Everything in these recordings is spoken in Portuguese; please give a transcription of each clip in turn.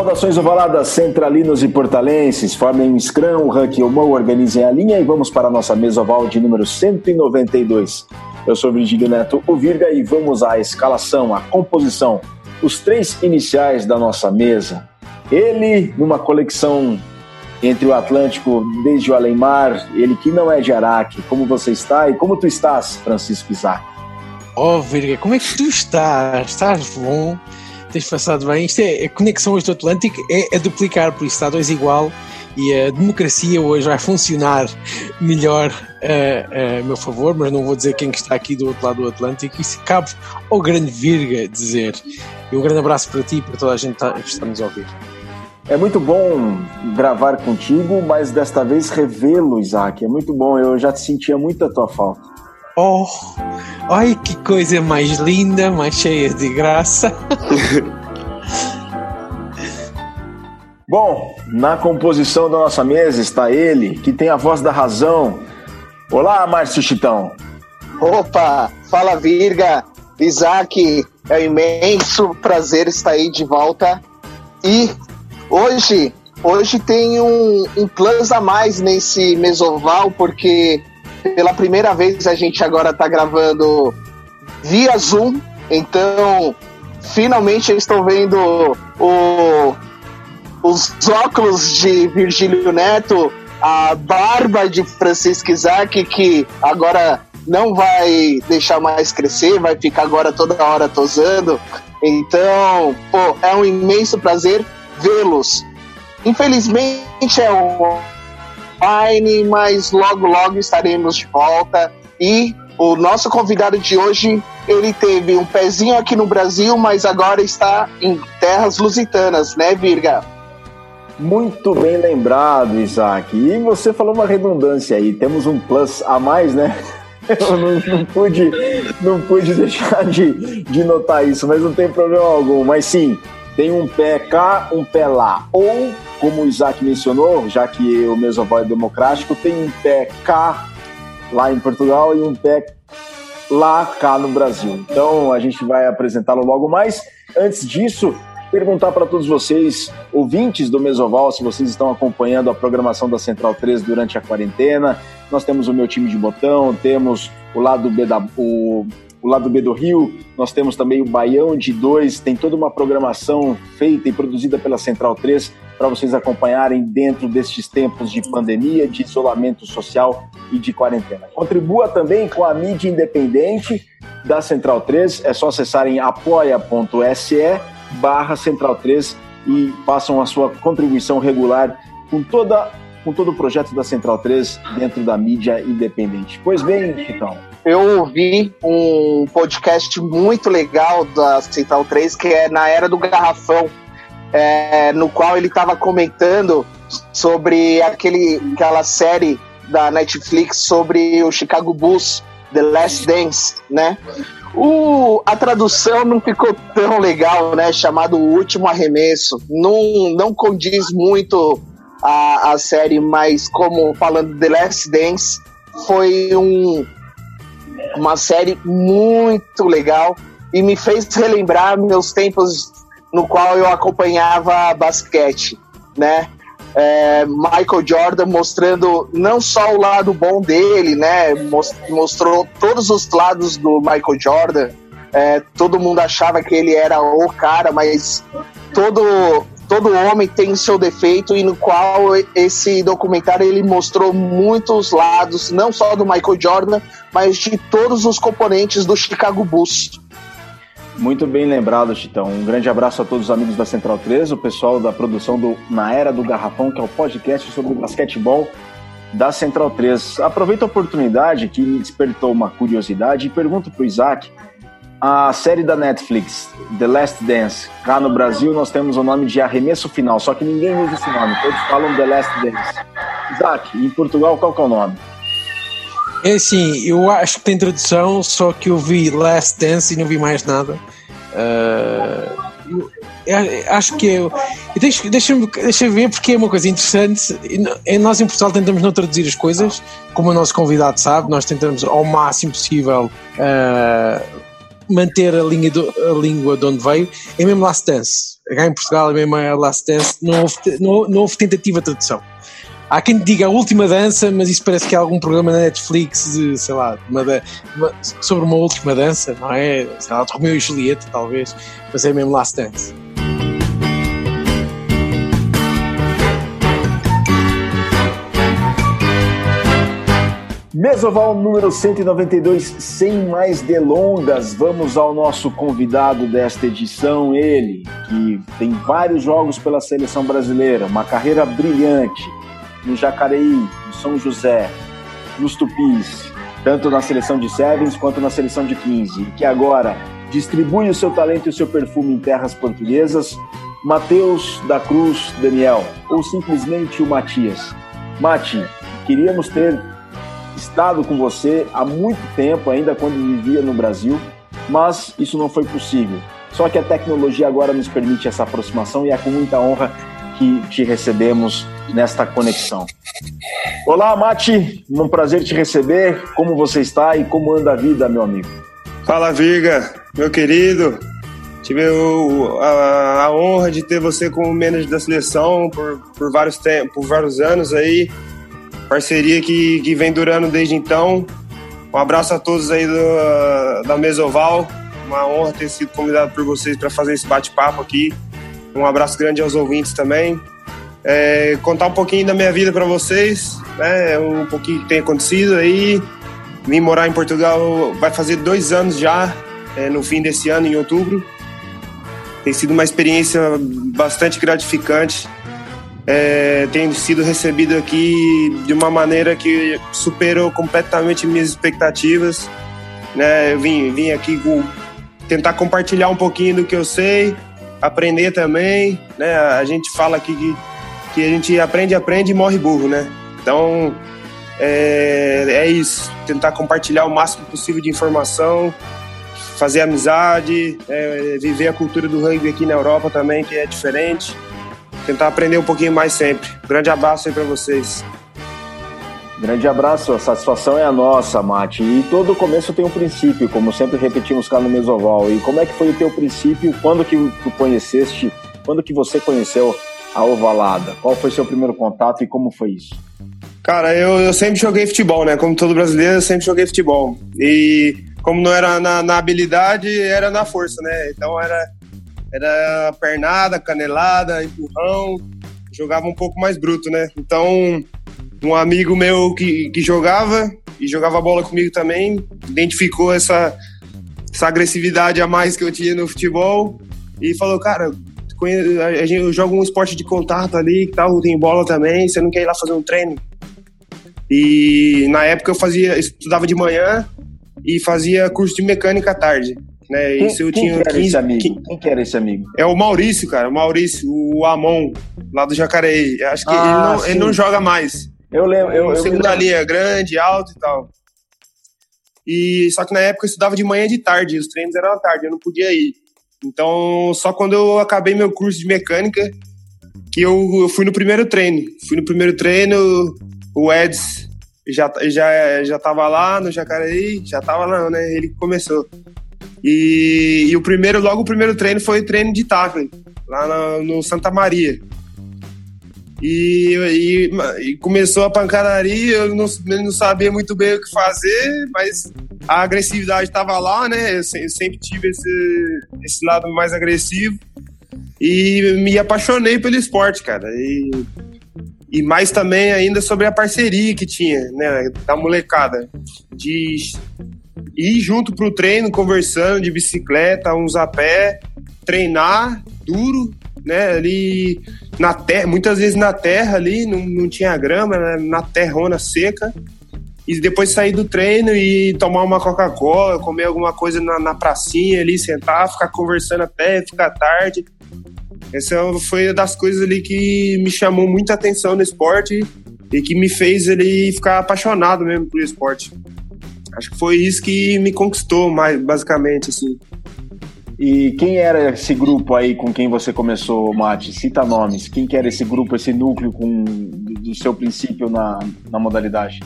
Saudações ovaladas centralinos e portalenses, formem um scrum, um huck ou mão, organizem a linha e vamos para a nossa mesa oval de número 192. Eu sou Virgílio Neto o Virga e vamos à escalação, à composição, os três iniciais da nossa mesa. Ele, numa conexão entre o Atlântico desde o além-mar, ele que não é de Araque. Como você está e como tu estás, Francisco Isaac? Oh, Virga, como é que tu estás? Estás bom? Tens passado bem? Isto é a conexão hoje do Atlântico, é a duplicar, por isso está dois igual e a democracia hoje vai funcionar melhor a, meu favor, mas não vou dizer quem está aqui do outro lado do Atlântico. Isso cabe ao grande Virga dizer. E um grande abraço para ti e para toda a gente que está nos a ouvir. É muito bom gravar contigo, mas desta vez revê-lo, Isaac. É muito bom, eu já sentia muito a tua falta. Oh, ai que coisa mais linda, mais cheia de graça. bom, na composição da nossa mesa está ele, que tem a voz da razão. Olá, Márcio Chitão. Opa, fala Virga, Isaac, é um imenso prazer estar aí de volta. E hoje, hoje tem um, um plus a mais nesse mesoval, porque pela primeira vez a gente agora está gravando via Zoom, então finalmente eu estou vendo o, os óculos de Virgílio Neto, a barba de Francisco Isaac, que agora não vai deixar mais crescer, vai ficar agora toda hora tosando. Então, pô, é um imenso prazer vê-los. Infelizmente é um online, mas logo, logo estaremos de volta. E o nosso convidado de hoje, ele teve um pezinho aqui no Brasil, mas agora está em terras lusitanas, né, Virga? Muito bem lembrado, Isaac. E você falou uma redundância aí. Temos um plus a mais, né? Eu não, não, pude, não pude deixar de, de notar isso, mas não tem problema algum. Mas sim, tem um pé cá, um pé lá. Ou, como o Isaac mencionou, já que o mesoval é democrático, tem um pé cá lá em Portugal e um pé lá cá no Brasil. Então a gente vai apresentá-lo logo mais. Antes disso, perguntar para todos vocês, ouvintes do Mesoval, se vocês estão acompanhando a programação da Central 3 durante a quarentena. Nós temos o meu time de botão, temos o lado B da, o, o lado B do Rio, nós temos também o Baião de 2, tem toda uma programação feita e produzida pela Central 3 para vocês acompanharem dentro destes tempos de pandemia, de isolamento social e de quarentena. Contribua também com a mídia independente da Central 3, é só acessarem apoia.se barra Central 3 e façam a sua contribuição regular com toda com todo o projeto da Central 3 dentro da mídia independente. Pois bem, Chitão. Eu ouvi um podcast muito legal da Central 3 que é na Era do Garrafão, é, no qual ele estava comentando sobre aquele, aquela série da Netflix sobre o Chicago Bulls, The Last Dance, né? O, a tradução não ficou tão legal, né? Chamado O Último Arremesso. Não, não condiz muito a, a série, mas como falando The Last Dance, foi um, uma série muito legal e me fez relembrar meus tempos no qual eu acompanhava basquete, né? É, Michael Jordan mostrando não só o lado bom dele, né? Mostrou todos os lados do Michael Jordan. É, todo mundo achava que ele era o cara, mas todo todo homem tem seu defeito e no qual esse documentário ele mostrou muitos lados, não só do Michael Jordan, mas de todos os componentes do Chicago Bulls. Muito bem lembrado, Chitão. Um grande abraço a todos os amigos da Central 3, o pessoal da produção do Na Era do Garrafão, que é o podcast sobre basquetebol da Central 3. Aproveito a oportunidade que me despertou uma curiosidade e pergunto para o Isaac, a série da Netflix, The Last Dance, cá no Brasil nós temos o nome de Arremesso Final, só que ninguém usa esse nome, todos falam The Last Dance. Isaac, em Portugal qual que é o nome? É assim, eu acho que tem tradução, só que eu vi Last Dance e não vi mais nada. Uh, acho que eu. Deixa-me deixa ver porque é uma coisa interessante. Nós em Portugal tentamos não traduzir as coisas, como o nosso convidado sabe, nós tentamos ao máximo possível uh, manter a, linha do, a língua de onde veio. É mesmo Last Dance. cá em Portugal, é mesmo Last Dance, não houve, não, não houve tentativa de tradução. Há quem diga a última dança, mas isso parece que é algum programa na Netflix sei lá, uma, uma, sobre uma última dança, não é? Sei lá, de Romeu e Julieta, talvez, mas é mesmo Last Dance. Mesoval número 192, sem mais delongas, vamos ao nosso convidado desta edição, ele que tem vários jogos pela seleção brasileira, uma carreira brilhante no Jacareí, no São José, nos Tupis, tanto na seleção de Sevens quanto na seleção de 15, que agora distribui o seu talento e o seu perfume em terras portuguesas, Matheus da Cruz Daniel, ou simplesmente o Matias. Mati, queríamos ter estado com você há muito tempo, ainda quando vivia no Brasil, mas isso não foi possível. Só que a tecnologia agora nos permite essa aproximação e é com muita honra que te recebemos nesta conexão. Olá, Mati, um prazer te receber. Como você está e como anda a vida, meu amigo? Fala, Viga, meu querido. Tive a, a, honra de ter você como manager da seleção por, por, vários, por vários anos aí. Parceria que, que vem durando desde então. Um abraço a todos aí do, da Mesoval. Uma honra ter sido convidado por vocês para fazer esse bate-papo aqui. Um abraço grande aos ouvintes também. É, contar um pouquinho da minha vida para vocês, né? Um pouquinho que tem acontecido aí. Vim morar em Portugal vai fazer dois anos já, é, no fim desse ano, em outubro. Tem sido uma experiência bastante gratificante é, tenho sido recebido aqui de uma maneira que superou completamente minhas expectativas. Né? Eu vim, vim aqui com, tentar compartilhar um pouquinho do que eu sei, aprender também. Né? A gente fala aqui que, que a gente aprende, aprende e morre burro, né? Então é, é isso, tentar compartilhar o máximo possível de informação, fazer amizade, é, viver a cultura do rugby aqui na Europa também, que é diferente tentar aprender um pouquinho mais sempre. Grande abraço aí para vocês. Grande abraço, a satisfação é a nossa, Mate. E todo começo tem um princípio, como sempre repetimos cá no Mesoval. E como é que foi o teu princípio? Quando que tu conheceste? Quando que você conheceu a Ovalada? Qual foi seu primeiro contato e como foi isso? Cara, eu, eu sempre joguei futebol, né? Como todo brasileiro, eu sempre joguei futebol. E como não era na, na habilidade, era na força, né? Então era era pernada, canelada, empurrão, jogava um pouco mais bruto, né? Então, um amigo meu que, que jogava e jogava bola comigo também, identificou essa, essa agressividade a mais que eu tinha no futebol e falou, cara, a gente, eu jogo um esporte de contato ali e tal, tem bola também, você não quer ir lá fazer um treino? E na época eu fazia, estudava de manhã e fazia curso de mecânica à tarde. Né? Quem, Isso eu quem tinha que 15, esse amigo? Quem, quem, que era esse amigo? É o Maurício, cara. O Maurício, o Amon, lá do Jacareí. Acho que ah, ele, não, ele, não, joga mais. Eu lembro. Eu, eu segunda linha, é grande, alto e tal. E só que na época eu estudava de manhã e de tarde, os treinos eram à tarde, eu não podia ir. Então, só quando eu acabei meu curso de mecânica que eu, eu fui no primeiro treino. Fui no primeiro treino, o Eds já, já, já tava lá no Jacareí, já tava lá, né? Ele começou. E, e, o primeiro, logo o primeiro treino foi o treino de tackling, lá no, no Santa Maria. E, e, e, começou a pancadaria, eu não, não, sabia muito bem o que fazer, mas a agressividade estava lá, né? Eu sempre tive esse, esse lado mais agressivo e me apaixonei pelo esporte, cara. E, e mais também ainda sobre a parceria que tinha, né? Da molecada. De ir junto pro treino, conversando de bicicleta, uns a pé, treinar duro, né? Ali na terra, muitas vezes na terra ali, não, não tinha grama, né? na terrona seca. E depois sair do treino e tomar uma Coca-Cola, comer alguma coisa na, na pracinha ali, sentar, ficar conversando até ficar tarde. Essa foi uma das coisas ali que me chamou muita atenção no esporte e que me fez ele ficar apaixonado mesmo pelo esporte. Acho que foi isso que me conquistou, mais basicamente, assim. E quem era esse grupo aí com quem você começou, Mate? Cita nomes. Quem que era esse grupo, esse núcleo com, do seu princípio na, na modalidade?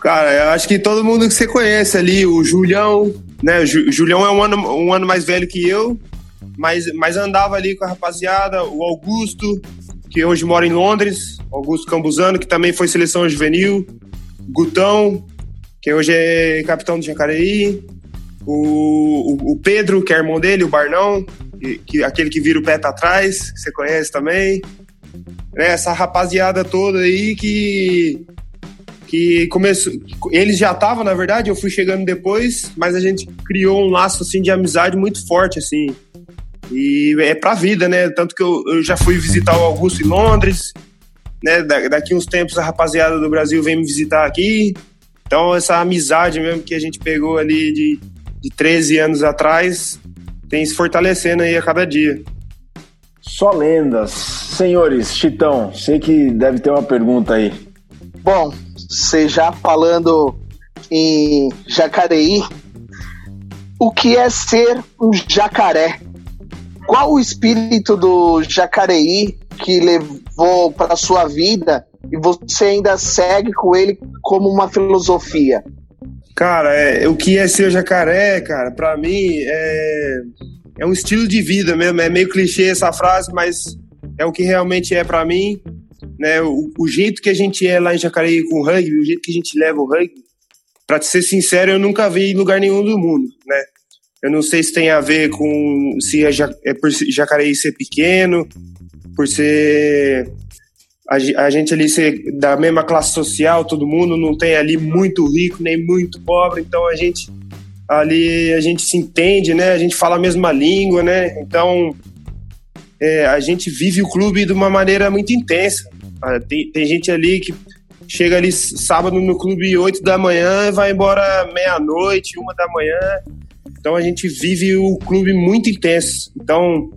Cara, eu acho que todo mundo que você conhece ali, o Julião, né? O Julião é um ano, um ano mais velho que eu. mas, mas andava ali com a rapaziada, o Augusto, que hoje mora em Londres, Augusto Cambuzano, que também foi seleção juvenil, Gutão, que hoje é capitão do Jacareí, o, o, o, Pedro, que é irmão dele, o Barnão, que, que, aquele que vira o pé atrás, que você conhece também. Né, essa rapaziada toda aí que que começou. Eles já estavam, na verdade, eu fui chegando depois, mas a gente criou um laço assim de amizade muito forte, assim. E é pra vida, né? Tanto que eu, eu já fui visitar o Augusto em Londres, né? Da, daqui uns tempos a rapaziada do Brasil vem me visitar aqui. Então, essa amizade mesmo que a gente pegou ali de, de 13 anos atrás tem se fortalecendo aí a cada dia. Só lendas. Senhores, Chitão, sei que deve ter uma pergunta aí. Bom, você já falando em Jacareí, o que é ser um jacaré? Qual o espírito do Jacareí que levou para sua vida e você ainda segue com ele como uma filosofia? Cara, é, o que é ser jacaré, cara, para mim é, é um estilo de vida mesmo. É meio clichê essa frase, mas é o que realmente é para mim né? O, o, jeito que a gente é lá em Jacareí com o rugby, o jeito que a gente leva o rugby, para ser sincero, eu nunca vi em lugar nenhum do mundo, né? Eu não sei se tem a ver com se é, é por Jacareí ser pequeno, por ser a, gente ali ser da mesma classe social, todo mundo não tem ali muito rico nem muito pobre, então a gente ali a gente se entende, né? A gente fala a mesma língua, né? Então é, a gente vive o clube de uma maneira muito intensa. Ah, tem, tem gente ali que chega ali sábado no clube 8 da manhã e vai embora meia-noite, uma da manhã. Então a gente vive o clube muito intenso. Então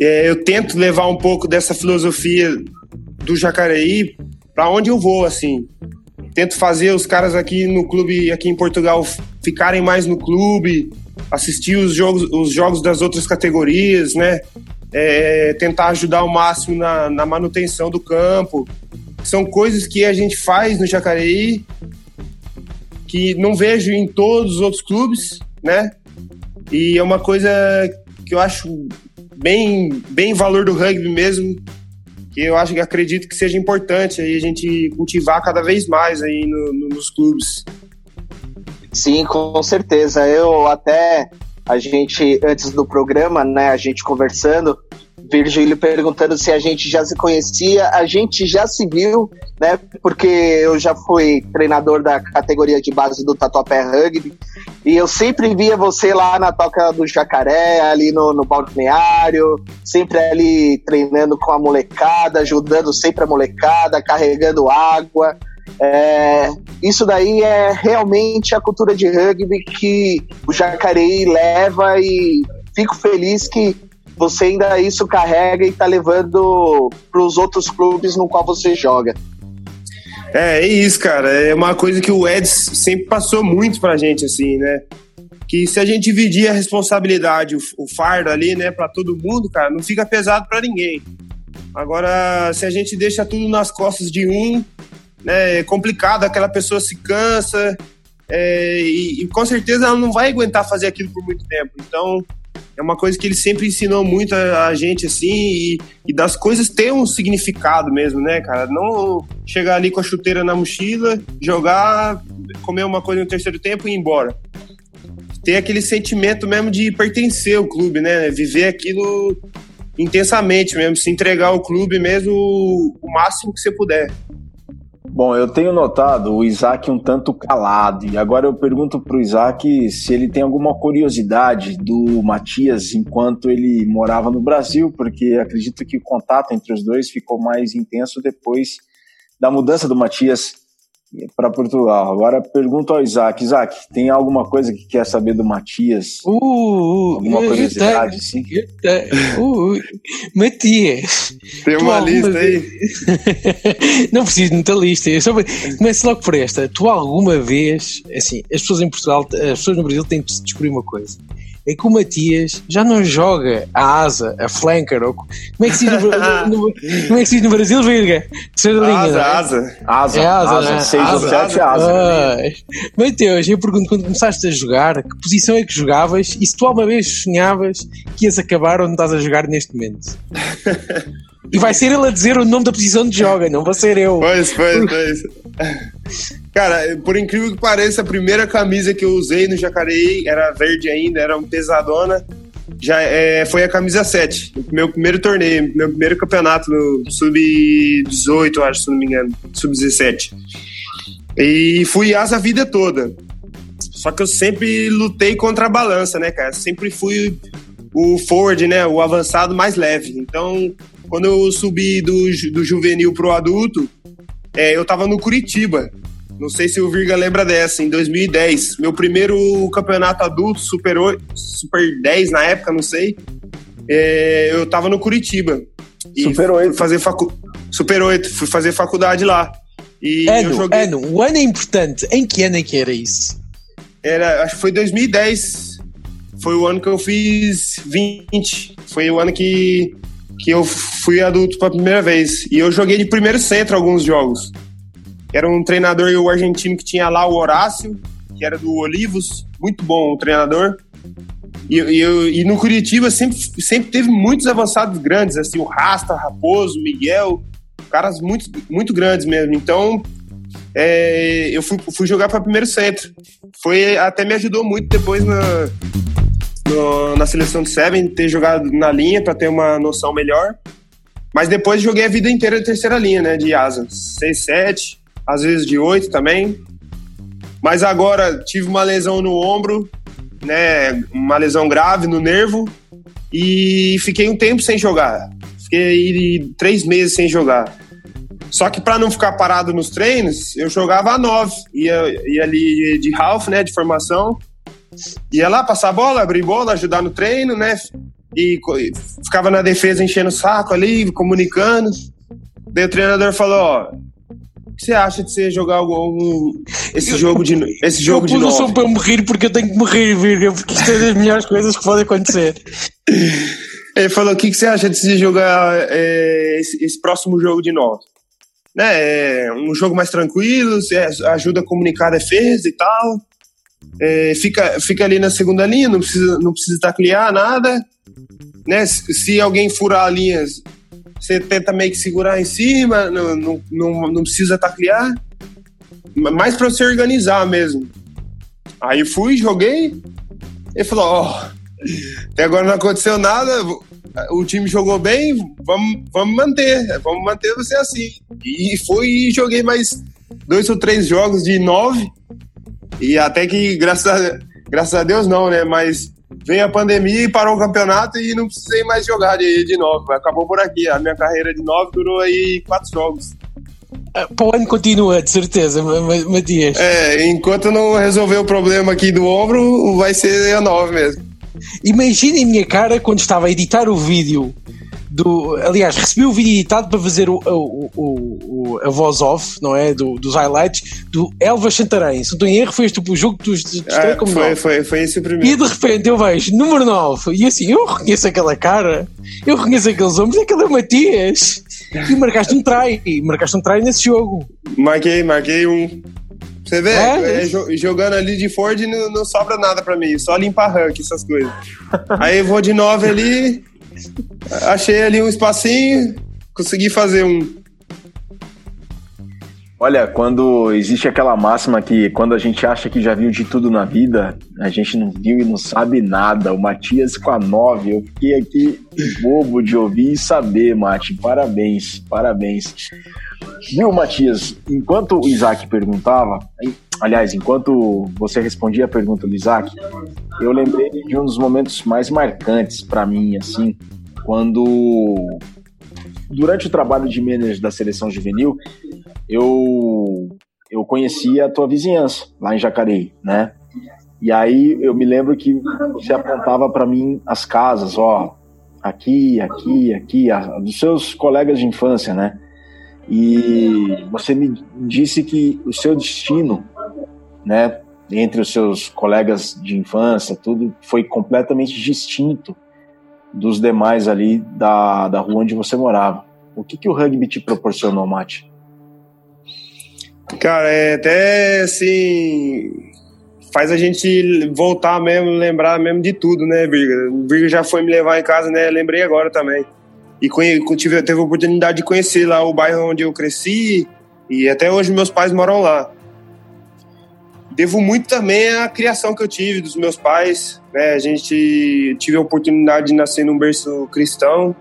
é, eu tento levar um pouco dessa filosofia do Jacareí para onde eu vou, assim. Tento fazer os caras aqui no clube, aqui em Portugal, ficarem mais no clube, assistir os jogos, os jogos das outras categorias, né? é, tentar ajudar ao máximo na, na, manutenção do campo. São coisas que a gente faz no Jacareí que não vejo em todos os outros clubes, né? E é uma coisa que eu acho bem, bem valor do rugby mesmo, que eu acho que acredito que seja importante aí a gente cultivar cada vez mais aí no, no, nos clubes. Sim, com certeza. Eu até a gente, antes do programa, né, a gente conversando, Virgílio perguntando se a gente já se conhecia, a gente já se viu, né? Porque eu já fui treinador da categoria de base do Tatuapé Rugby e eu sempre via você lá na toca do Jacaré, ali no, no balneário, sempre ali treinando com a molecada, ajudando sempre a molecada, carregando água. É, isso daí é realmente a cultura de rugby que o Jacareí leva e fico feliz que você ainda isso carrega e está levando para os outros clubes no qual você joga. É, é isso, cara. É uma coisa que o Eds sempre passou muito pra gente, assim, né? Que se a gente dividir a responsabilidade, o, o fardo ali, né, para todo mundo, cara, não fica pesado para ninguém. Agora, se a gente deixa tudo nas costas de um, né, é complicado, aquela pessoa se cansa é, e, e, com certeza ela não vai aguentar fazer aquilo por muito tempo. Então, é uma coisa que ele sempre ensinou muito a, a gente, assim, e, e, das coisas ter um significado mesmo, né, cara? Não chegar ali com a chuteira na mochila, jogar, comer uma coisa no terceiro tempo e ir embora. Ter aquele sentimento mesmo de pertencer ao clube, né? Viver aquilo intensamente mesmo, se entregar ao clube mesmo o máximo que você puder. Bom, eu tenho notado o Isaac um tanto calado, e agora eu pergunto para o Isaac se ele tem alguma curiosidade do Matias enquanto ele morava no Brasil, porque acredito que o contato entre os dois ficou mais intenso depois da mudança do Matias para Portugal. Agora pergunto ao Isaac. Isaac, tem alguma coisa que quer saber do Matias? Uh, uh, alguma curiosidade, sim? Uh, uh, Matias. Tem uma lista aí? Não preciso de muita lista. Eu só... Comece logo por esta. Tu alguma vez, assim, as pessoas em Portugal, as pessoas no Brasil têm de descobrir uma coisa. É que o Matias já não joga a asa, a flanker, ou como é que se diz no, no, como é que se diz no Brasil, Virga? Terceira linha. Asa, é? asa. Asa, É asa, asa, né? 6 ou Asa, 7 asa. Ah, Mateus, eu pergunto quando começaste a jogar, que posição é que jogavas e se tu alguma vez sonhavas que ias acabar onde estás a jogar neste momento? E vai ser ele a dizer o nome da posição de joga, não vou ser eu. Pois, pois, pois. Cara, por incrível que pareça, a primeira camisa que eu usei no Jacareí era verde ainda, era um pesadona. Já é, foi a camisa 7, meu primeiro torneio, meu primeiro campeonato no sub-18, acho, se não me engano, sub-17. E fui asa a vida toda. Só que eu sempre lutei contra a balança, né, cara? Sempre fui o forward, né, o avançado mais leve. Então, quando eu subi do, ju- do juvenil pro adulto, é, eu tava no Curitiba. Não sei se o Virga lembra dessa, em 2010. Meu primeiro campeonato adulto, Super, 8, Super 10 na época, não sei. É, eu tava no Curitiba. E Super 8. Fui fazer facu... Super 8, fui fazer faculdade lá. E eu Ano, joguei. ano, o ano é importante. Em que ano é que era isso? Era, acho que foi 2010. Foi o ano que eu fiz 20. Foi o ano que, que eu fui adulto pela primeira vez. E eu joguei de primeiro centro alguns jogos. Era um treinador o argentino que tinha lá o Horácio, que era do Olivos. Muito bom o treinador. E, e, e no Curitiba sempre, sempre teve muitos avançados grandes, assim, o Rasta, Raposo, Miguel, caras muito, muito grandes mesmo. Então, é, eu fui, fui jogar para primeiro centro. Foi até me ajudou muito depois na, no- na seleção de Seven ter jogado na linha para ter uma noção melhor. Mas depois joguei a vida inteira de terceira linha, né, de asa, 6, 7, às vezes de 8 também. Mas agora tive uma lesão no ombro, né, uma lesão grave no nervo e fiquei um tempo sem jogar. Fiquei três meses sem jogar. Só que para não ficar parado nos treinos, eu jogava a 9. Ia, ia ali de half, né, de formação. Ia lá passar a bola, abrir bola, ajudar no treino, né? E ficava na defesa enchendo o saco ali, comunicando. Daí o treinador falou, ó, o que você acha de você jogar algum, esse jogo de, esse jogo eu de pus o som novo? para eu morrer porque eu tenho que morrer, Virga, porque isto é das melhores coisas que podem acontecer. Ele falou, o que, que você acha de você jogar é, esse, esse próximo jogo de novo? Né, é um jogo mais tranquilo, você ajuda a comunicar a defesa e tal. É, fica, fica ali na segunda linha, não precisa, não precisa taclear nada. Né, se, se alguém furar a linha, você tenta meio que segurar em cima, não, não, não, não precisa taclear. Mais para você organizar mesmo. Aí fui, joguei. Ele falou: Ó, até agora não aconteceu nada, o time jogou bem, vamos, vamos manter, vamos manter você assim. E fui e joguei mais dois ou três jogos de nove, e até que, graças a, graças a Deus, não, né? Mas veio a pandemia e parou o campeonato e não precisei mais jogar de, de nove. Acabou por aqui. A minha carreira de nove durou aí quatro jogos. Ah, Para o ano continua, de certeza, Ma- Ma- Matias. É, enquanto não resolver o problema aqui do ombro, vai ser a nove mesmo. Imaginem a minha cara quando estava a editar o vídeo do. Aliás, recebi o vídeo editado para fazer o, o- o- a voz off, não é? Do- dos highlights do Elva Santarém. Se não estou em erro, foi este o jogo est- estreia É, como foi, foi, foi esse o E primeiro. de repente eu vejo número 9 e assim, eu reconheço aquela cara, eu reconheço aqueles ombros, aquele é o Matias. E marcaste um try, e marcaste um try nesse jogo. Marquei, marquei um. Você vê, É? é, jo- jogando ali de Ford não, não sobra nada pra mim, só limpar rank, essas coisas. Aí eu vou de 9 ali, achei ali um espacinho, consegui fazer um. Olha, quando existe aquela máxima que quando a gente acha que já viu de tudo na vida, a gente não viu e não sabe nada. O Matias com a 9, eu fiquei aqui bobo de ouvir e saber, Mati. Parabéns, parabéns. Viu, Matias? Enquanto o Isaac perguntava, aliás, enquanto você respondia a pergunta do Isaac, eu lembrei de um dos momentos mais marcantes para mim, assim, quando durante o trabalho de manager da seleção juvenil, eu eu conhecia a tua vizinhança lá em Jacareí, né? E aí eu me lembro que você apontava para mim as casas, ó, aqui, aqui, aqui, a, dos seus colegas de infância, né? E você me disse que o seu destino, né, entre os seus colegas de infância, tudo foi completamente distinto dos demais ali da, da rua onde você morava. O que, que o rugby te proporcionou, Mate? Cara, é até assim. Faz a gente voltar mesmo, lembrar mesmo de tudo, né, Virga? O Virga já foi me levar em casa, né? Lembrei agora também. E tive, teve a oportunidade de conhecer lá o bairro onde eu cresci, e até hoje meus pais moram lá. Devo muito também à criação que eu tive dos meus pais. Né? A gente tive a oportunidade de nascer num berço cristão,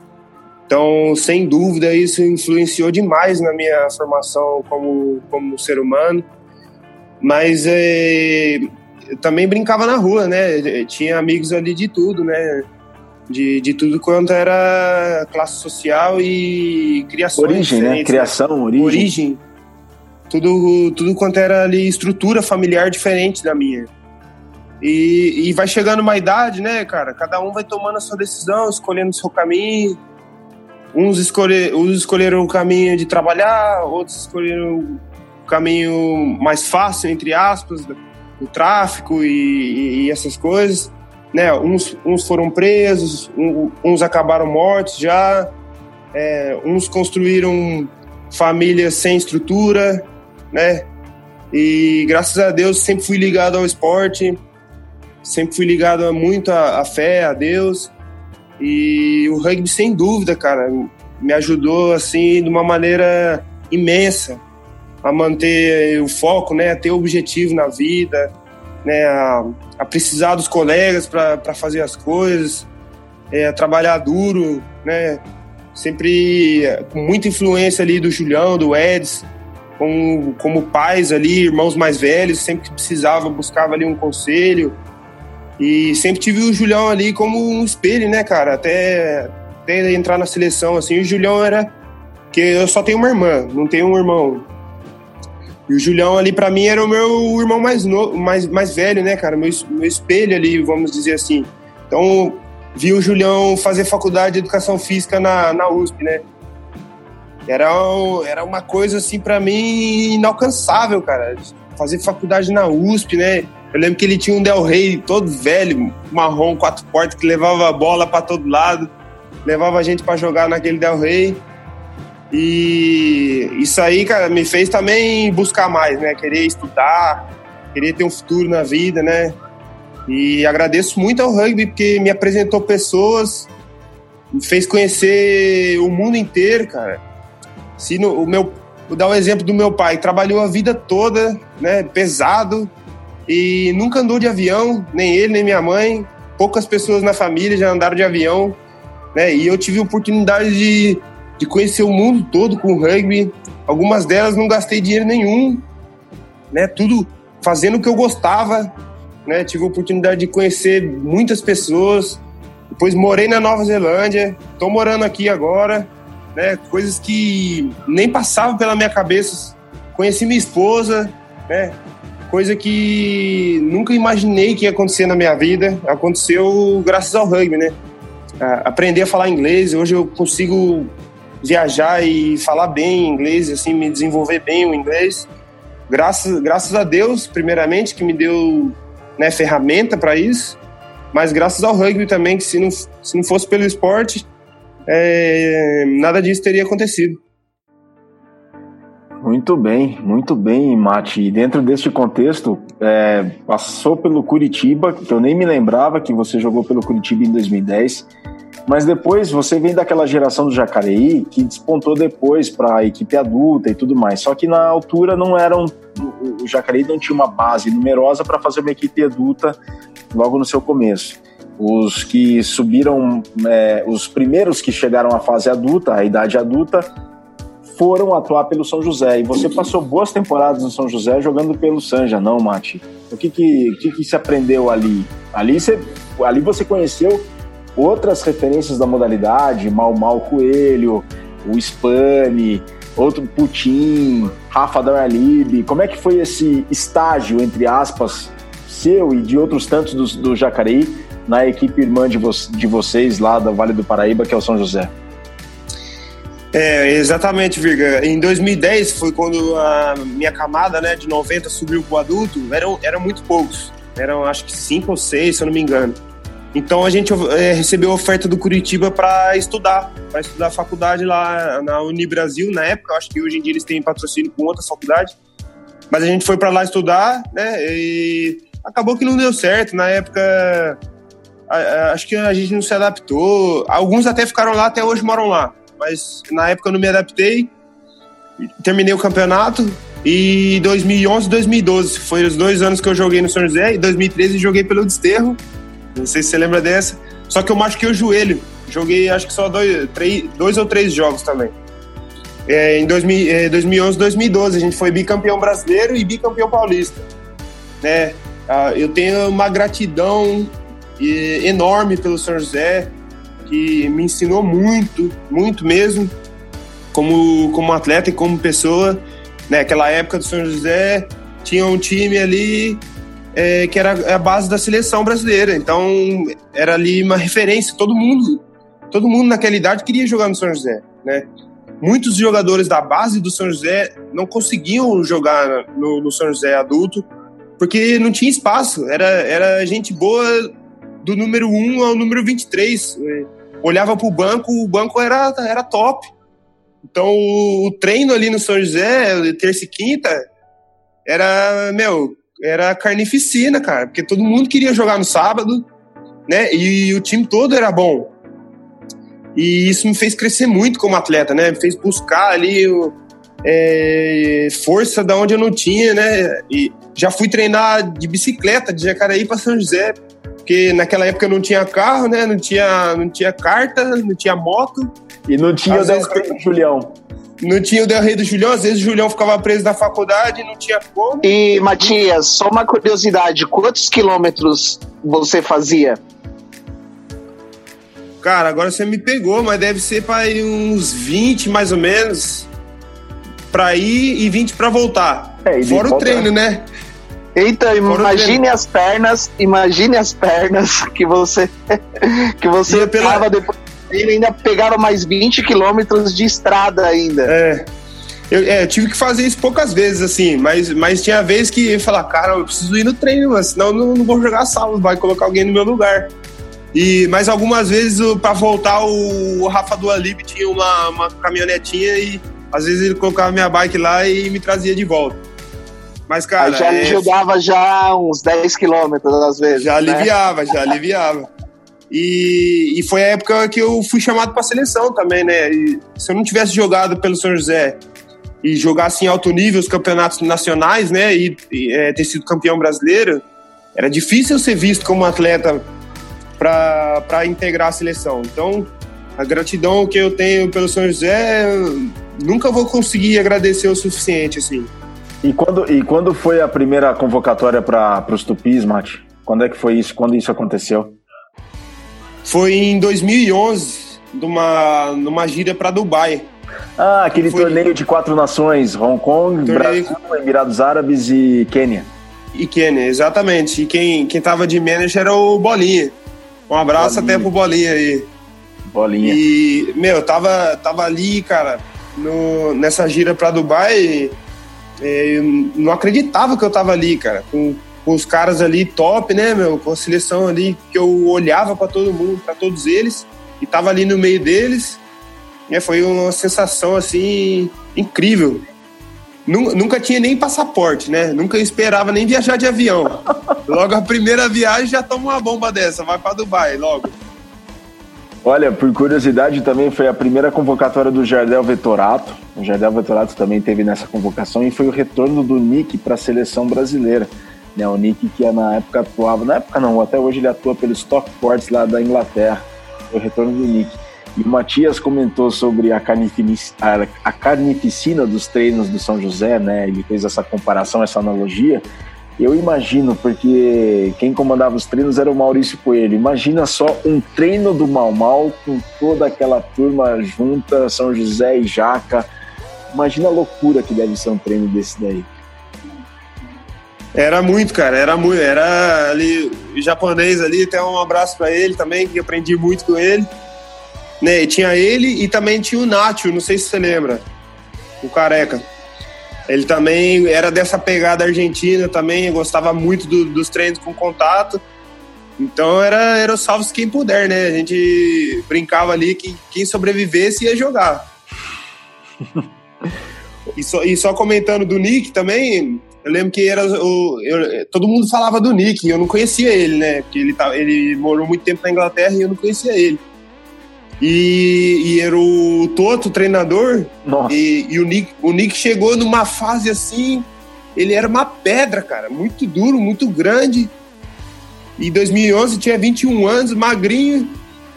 então, sem dúvida, isso influenciou demais na minha formação como, como ser humano. Mas é, eu também brincava na rua, né? Tinha amigos ali de tudo, né? De, de tudo quanto era classe social e criação. Origem, né? Criação, origem. Origem. Tudo, tudo quanto era ali estrutura familiar diferente da minha. E, e vai chegando uma idade, né, cara? Cada um vai tomando a sua decisão, escolhendo o seu caminho Uns, escolher, uns escolheram o caminho de trabalhar, outros escolheram o caminho mais fácil, entre aspas, do tráfico e, e essas coisas. Né? Uns, uns foram presos, uns acabaram mortos já, é, uns construíram famílias sem estrutura, né? E graças a Deus sempre fui ligado ao esporte, sempre fui ligado muito à, à fé, a Deus. E o rugby, sem dúvida, cara, me ajudou assim de uma maneira imensa a manter o foco, né, a ter objetivo na vida, né, a, a precisar dos colegas para fazer as coisas, é, a trabalhar duro, né, sempre com muita influência ali do Julião, do Eds, como, como pais ali, irmãos mais velhos, sempre que precisava buscava ali um conselho, e sempre tive o Julião ali como um espelho, né, cara? Até, até entrar na seleção, assim, o Julião era. que eu só tenho uma irmã, não tenho um irmão. E o Julião ali, para mim, era o meu irmão mais, novo, mais, mais velho, né, cara? Meu, meu espelho ali, vamos dizer assim. Então, vi o Julião fazer faculdade de educação física na, na USP, né? Era, era uma coisa, assim, para mim, inalcançável, cara. Fazer faculdade na USP, né? Eu lembro que ele tinha um Del Rey todo velho, marrom, quatro portas, que levava bola para todo lado, levava a gente para jogar naquele Del Rey. E isso aí, cara, me fez também buscar mais, né? Querer estudar, querer ter um futuro na vida, né? E agradeço muito ao rugby porque me apresentou pessoas, me fez conhecer o mundo inteiro, cara. Se no, o meu, vou dar um exemplo do meu pai, trabalhou a vida toda, né? Pesado, e nunca andou de avião, nem ele, nem minha mãe. Poucas pessoas na família já andaram de avião, né? E eu tive a oportunidade de, de conhecer o mundo todo com o rugby. Algumas delas não gastei dinheiro nenhum, né? Tudo fazendo o que eu gostava, né? Tive a oportunidade de conhecer muitas pessoas. Depois morei na Nova Zelândia, estou morando aqui agora, né? Coisas que nem passavam pela minha cabeça. Conheci minha esposa, né? coisa que nunca imaginei que ia acontecer na minha vida. Aconteceu graças ao rugby, né? Aprender a falar inglês, hoje eu consigo viajar e falar bem inglês, assim, me desenvolver bem o inglês. Graças, graças a Deus, primeiramente, que me deu né, ferramenta para isso, mas graças ao rugby também, que se não, se não fosse pelo esporte, é, nada disso teria acontecido. Muito bem, muito bem, Mati. E dentro deste contexto, é, passou pelo Curitiba, que eu nem me lembrava que você jogou pelo Curitiba em 2010. Mas depois você vem daquela geração do Jacareí que despontou depois para a equipe adulta e tudo mais. Só que na altura não eram. O Jacareí não tinha uma base numerosa para fazer uma equipe adulta logo no seu começo. Os que subiram, é, os primeiros que chegaram à fase adulta, à idade adulta, foram atuar pelo São José. E você passou boas temporadas no São José jogando pelo Sanja, não, Mate? O que que, que, que se aprendeu ali? Ali você, ali você conheceu outras referências da modalidade, Mal Mal Coelho, o Spani, outro Putin, Rafa Daralib. Como é que foi esse estágio, entre aspas, seu e de outros tantos do, do Jacareí na equipe irmã de, vo de vocês lá do Vale do Paraíba, que é o São José? É, exatamente, Virga. Em 2010 foi quando a minha camada, né, de 90 subiu pro adulto, eram, eram muito poucos. Eram acho que cinco ou seis, se eu não me engano. Então a gente é, recebeu a oferta do Curitiba para estudar, para estudar faculdade lá na Unibrasil na época. Acho que hoje em dia eles têm patrocínio com outras faculdades. Mas a gente foi para lá estudar, né? E acabou que não deu certo. Na época, acho que a gente não se adaptou. Alguns até ficaram lá, até hoje moram lá. Mas na época eu não me adaptei. Terminei o campeonato. E 2011 2012 foi os dois anos que eu joguei no São José. E 2013 joguei pelo Desterro. Não sei se você lembra dessa. Só que eu machuquei o joelho. Joguei acho que só dois, três, dois ou três jogos também. É, em 2000, 2011 2012 a gente foi bicampeão brasileiro e bicampeão paulista. Né? Ah, eu tenho uma gratidão enorme pelo São José, que me ensinou muito, muito mesmo, como, como atleta e como pessoa. Naquela né? época do São José, tinha um time ali é, que era a base da seleção brasileira, então era ali uma referência. Todo mundo, todo mundo naquela idade queria jogar no São José, né? Muitos jogadores da base do São José não conseguiam jogar no, no São José adulto porque não tinha espaço. Era, era gente boa do número 1 ao número 23. Olhava para o banco, o banco era, era top. Então, o, treino ali no São José, terça e quinta, era, meu, era carnificina, cara, porque todo mundo queria jogar no sábado, né? E o time todo era bom. E isso me fez crescer muito como atleta, né? Me fez buscar ali o, é, força da onde eu não tinha, né? E já fui treinar de bicicleta de Jacareí para São José, porque naquela época não tinha carro, né? Não tinha, não tinha carta, não tinha moto. E não tinha Às o Del Rey do Julião. Não tinha o Del Rey do Julião, às vezes o Julião ficava preso na faculdade, não tinha como. E, Matias, só uma curiosidade: quantos quilômetros você fazia? Cara, agora você me pegou, mas deve ser para ir uns 20 mais ou menos para ir e 20 para voltar. É, Fora o treino, né? Então, imagine as pernas, imagine as pernas que você que você e pela... tava depois ele ainda pegava mais 20 quilômetros de estrada ainda. É. Eu, é, eu tive que fazer isso poucas vezes, assim, mas, mas tinha vezes que eu falava, cara, eu preciso ir no treino, mas senão eu não, não vou jogar sábado, vai colocar alguém no meu lugar. E, mas algumas vezes, para voltar, o, o Rafa do Alib tinha uma, uma caminhonetinha e às vezes ele colocava minha bike lá e me trazia de volta. Mas, cara. Aí já é... ajudava já uns 10 quilômetros às vezes. Já né? aliviava, já aliviava. E, e foi a época que eu fui chamado para a seleção também, né? E se eu não tivesse jogado pelo São José e jogasse em alto nível os campeonatos nacionais, né? E, e é, ter sido campeão brasileiro, era difícil ser visto como atleta para integrar a seleção. Então, a gratidão que eu tenho pelo São José, nunca vou conseguir agradecer o suficiente, assim. E quando, e quando foi a primeira convocatória para os Tupis, Mate? Quando é que foi isso? Quando isso aconteceu? Foi em 2011, numa, numa gira para Dubai. Ah, aquele foi... torneio de quatro nações: Hong Kong, torneio... Brasil, Emirados Árabes e Quênia. E Quênia, exatamente. E quem, quem tava de manager era o Bolinha. Um abraço Bolinha. até pro Bolinha aí. Bolinha. E, meu, tava, tava ali, cara, no, nessa gira pra Dubai. É, eu não acreditava que eu tava ali, cara, com, com os caras ali top, né, meu, com a seleção ali que eu olhava para todo mundo, para todos eles, e tava ali no meio deles. É, foi uma sensação assim incrível. Nunca tinha nem passaporte, né? Nunca esperava nem viajar de avião. Logo a primeira viagem já toma uma bomba dessa, vai para Dubai logo. Olha, por curiosidade, também foi a primeira convocatória do Jardel Vetorato. O Jardel Vetorato também teve nessa convocação e foi o retorno do Nick para a seleção brasileira. Né, o Nick que na época atuava, na época não, até hoje ele atua pelo Stockport lá da Inglaterra. Foi o retorno do Nick. E o Matias comentou sobre a, carnificina, a carnificina dos treinos do São José, né? Ele fez essa comparação, essa analogia. Eu imagino, porque quem comandava os treinos era o Maurício Coelho. Imagina só um treino do Mal com toda aquela turma junta, São José e Jaca. Imagina a loucura que deve ser um treino desse daí. Era muito, cara, era muito. Era ali, japonês ali, até um abraço para ele também, que aprendi muito com ele. né? Tinha ele e também tinha o Nacho, não sei se você lembra, o careca. Ele também era dessa pegada argentina também, gostava muito do, dos treinos com contato. Então era, era o salve quem puder, né? A gente brincava ali que quem sobrevivesse ia jogar. e, só, e só comentando do Nick também, eu lembro que era o, eu, todo mundo falava do Nick, eu não conhecia ele, né? Porque ele, tá, ele morou muito tempo na Inglaterra e eu não conhecia ele. E, e era o Toto, o treinador, e, e, o, Nick, o Nick chegou numa fase assim, ele era uma pedra, cara, muito duro, muito grande. Em 2011 tinha 21 anos, magrinho.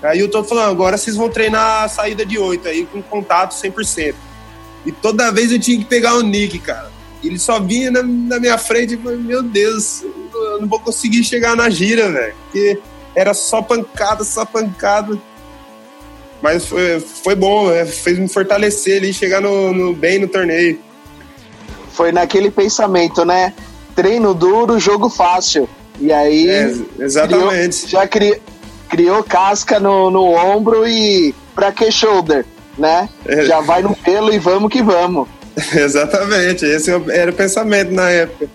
Aí eu tô falando, agora vocês vão treinar a saída de 8 aí com contato 100%. E toda vez eu tinha que pegar o Nick, cara. Ele só vinha na, na minha frente e falei, meu Deus, eu não vou conseguir chegar na gira, velho. Porque era só pancada, só pancada. Mas foi, foi bom, né? fez me fortalecer ali, chegar no, no, bem no torneio. Foi naquele pensamento, né? Treino duro, jogo fácil. E aí. É, exatamente. Criou, já cri, criou casca no, no ombro e pra que shoulder, né? É. Já vai no pelo e vamos que vamos. Exatamente, esse era o pensamento na época.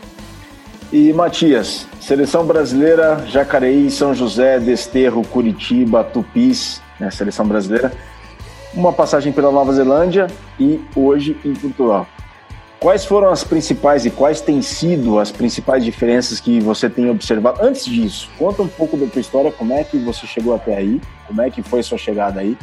E Matias, seleção brasileira, Jacareí, São José, Desterro, Curitiba, Tupis, né, seleção brasileira. Uma passagem pela Nova Zelândia e hoje em Portugal. Quais foram as principais e quais têm sido as principais diferenças que você tem observado? Antes disso, conta um pouco da tua história, como é que você chegou até aí, como é que foi sua chegada aí,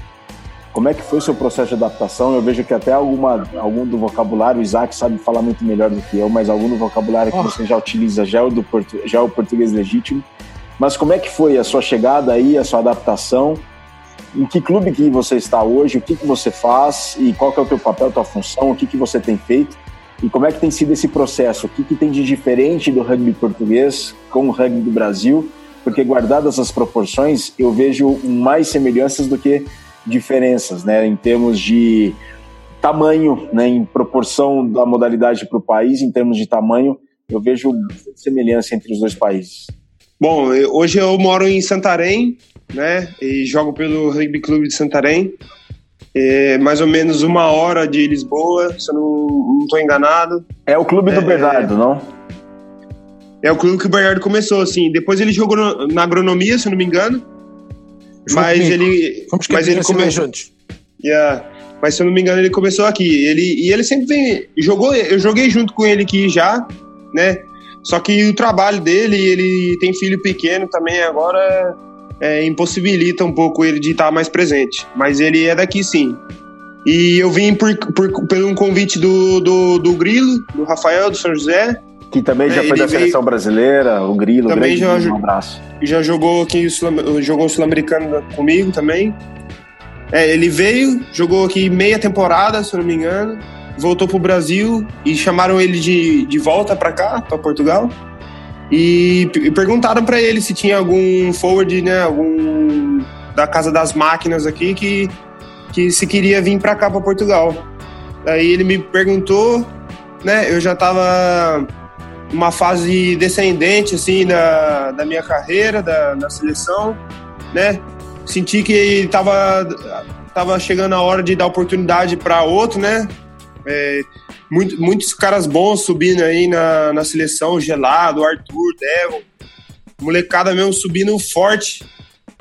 como é que foi seu processo de adaptação? Eu vejo que até alguma, algum do vocabulário, o Isaac sabe falar muito melhor do que eu, mas algum do vocabulário que oh. você já utiliza já é, o do portu, já é o português legítimo. Mas como é que foi a sua chegada aí, a sua adaptação? Em que clube que você está hoje? O que, que você faz? E qual que é o teu papel, tua função? O que, que você tem feito? E como é que tem sido esse processo? O que, que tem de diferente do rugby português com o rugby do Brasil? Porque guardadas as proporções, eu vejo mais semelhanças do que diferenças, né, em termos de tamanho, né, em proporção da modalidade para o país, em termos de tamanho, eu vejo semelhança entre os dois países. Bom, hoje eu moro em Santarém, né, e jogo pelo Rugby Clube de Santarém, é mais ou menos uma hora de Lisboa, se eu não estou enganado. É o clube do é, Bernardo, não? É o clube que o Bernardo começou, assim. Depois ele jogou na agronomia, se eu não me engano. Mas ele. Vamos mas ele começou. Yeah. Mas se eu não me engano, ele começou aqui. Ele, e ele sempre vem. Jogou, eu joguei junto com ele aqui já, né? Só que o trabalho dele, ele tem filho pequeno também, agora é, impossibilita um pouco ele de estar mais presente. Mas ele é daqui sim. E eu vim por, por, por um convite do, do, do Grilo, do Rafael, do São José, que também já é, foi da seleção brasileira, o Grilo, também já, um abraço. Já jogou aqui, jogou o Sul-Americano comigo também. É, ele veio, jogou aqui meia temporada, se eu não me engano, voltou pro Brasil e chamaram ele de, de volta para cá, para Portugal. E, e perguntaram para ele se tinha algum forward, né, algum da Casa das Máquinas aqui que, que se queria vir para cá, para Portugal. Aí ele me perguntou, né, eu já tava uma fase descendente assim da, da minha carreira, da, da seleção, né? Senti que estava tava chegando a hora de dar oportunidade para outro, né? É, muito, muitos caras bons subindo aí na, na seleção, Gelado, Arthur, Devon, molecada mesmo subindo forte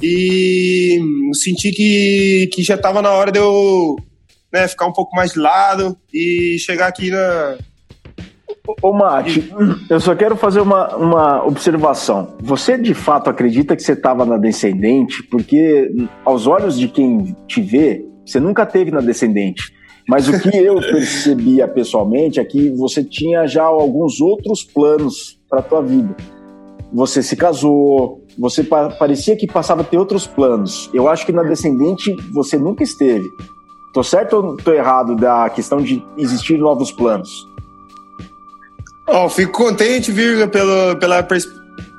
e senti que, que já estava na hora de eu né, ficar um pouco mais de lado e chegar aqui na, Ô, Mate, eu só quero fazer uma, uma observação. Você de fato acredita que você estava na descendente? Porque, aos olhos de quem te vê, você nunca teve na descendente. Mas o que eu percebia pessoalmente é que você tinha já alguns outros planos para tua vida. Você se casou, você parecia que passava a ter outros planos. Eu acho que na descendente você nunca esteve. Tô certo ou tô errado da questão de existir novos planos? Oh, fico contente, Virga, pelo, pela,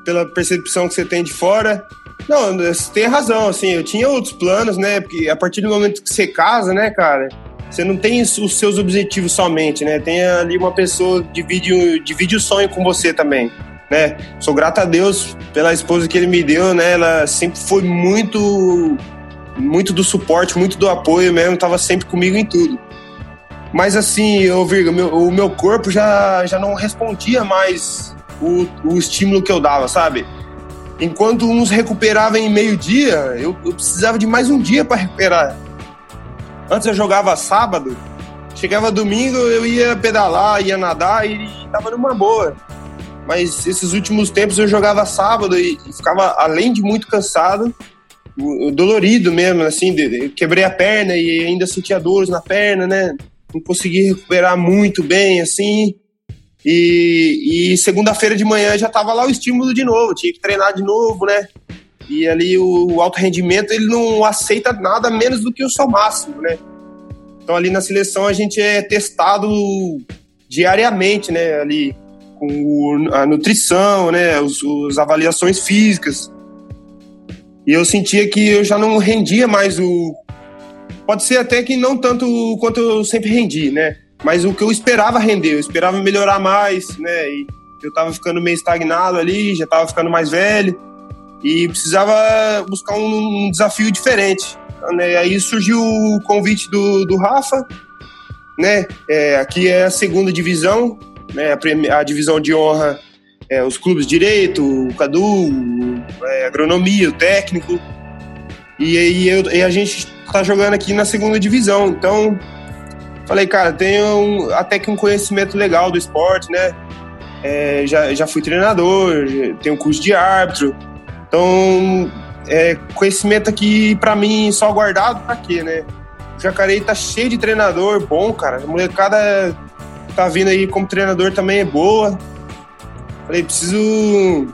pela percepção que você tem de fora. Não, você tem razão, assim, eu tinha outros planos, né? Porque a partir do momento que você casa, né, cara, você não tem os seus objetivos somente, né? Tem ali uma pessoa divide, divide o sonho com você também, né? Sou grato a Deus pela esposa que ele me deu, né? Ela sempre foi muito muito do suporte, muito do apoio mesmo, tava sempre comigo em tudo. Mas assim, ô Virga, meu, o meu corpo já, já não respondia mais o, o estímulo que eu dava, sabe? Enquanto uns recuperavam em meio dia, eu, eu precisava de mais um dia para recuperar. Antes eu jogava sábado, chegava domingo, eu ia pedalar, ia nadar e, tava numa boa. Mas esses últimos tempos eu jogava sábado e ficava, além de muito cansado, dolorido mesmo, assim, quebrei a perna e ainda sentia dores na perna, né? Não consegui recuperar muito bem, assim. E, e segunda-feira de manhã já tava lá o estímulo de novo, tinha que treinar de novo, né? E ali o, alto rendimento ele não aceita nada menos do que o seu máximo, né? Então ali na seleção a gente é testado diariamente, né? Ali com a nutrição, né? Os, os avaliações físicas. E eu sentia que eu já não rendia mais o. Pode ser até que não tanto quanto eu sempre rendi, né? Mas o que eu esperava render, eu esperava melhorar mais, né? E eu tava ficando meio estagnado ali, já tava ficando mais velho e precisava buscar um, um desafio diferente. Né? Aí surgiu o convite do, do Rafa, né? É, aqui é a segunda divisão, né? A, a divisão de honra é os clubes direito, o Cadu, é, agronomia, o técnico. E aí e a gente tá jogando aqui na segunda divisão, então falei, cara, tenho até que um conhecimento legal do esporte, né? É, já, já fui treinador, tenho curso de árbitro. Então, é, conhecimento aqui para mim só guardado pra quê, né? O Jacareí tá cheio de treinador bom, cara. A molecada tá vindo aí como treinador também é boa. Falei, preciso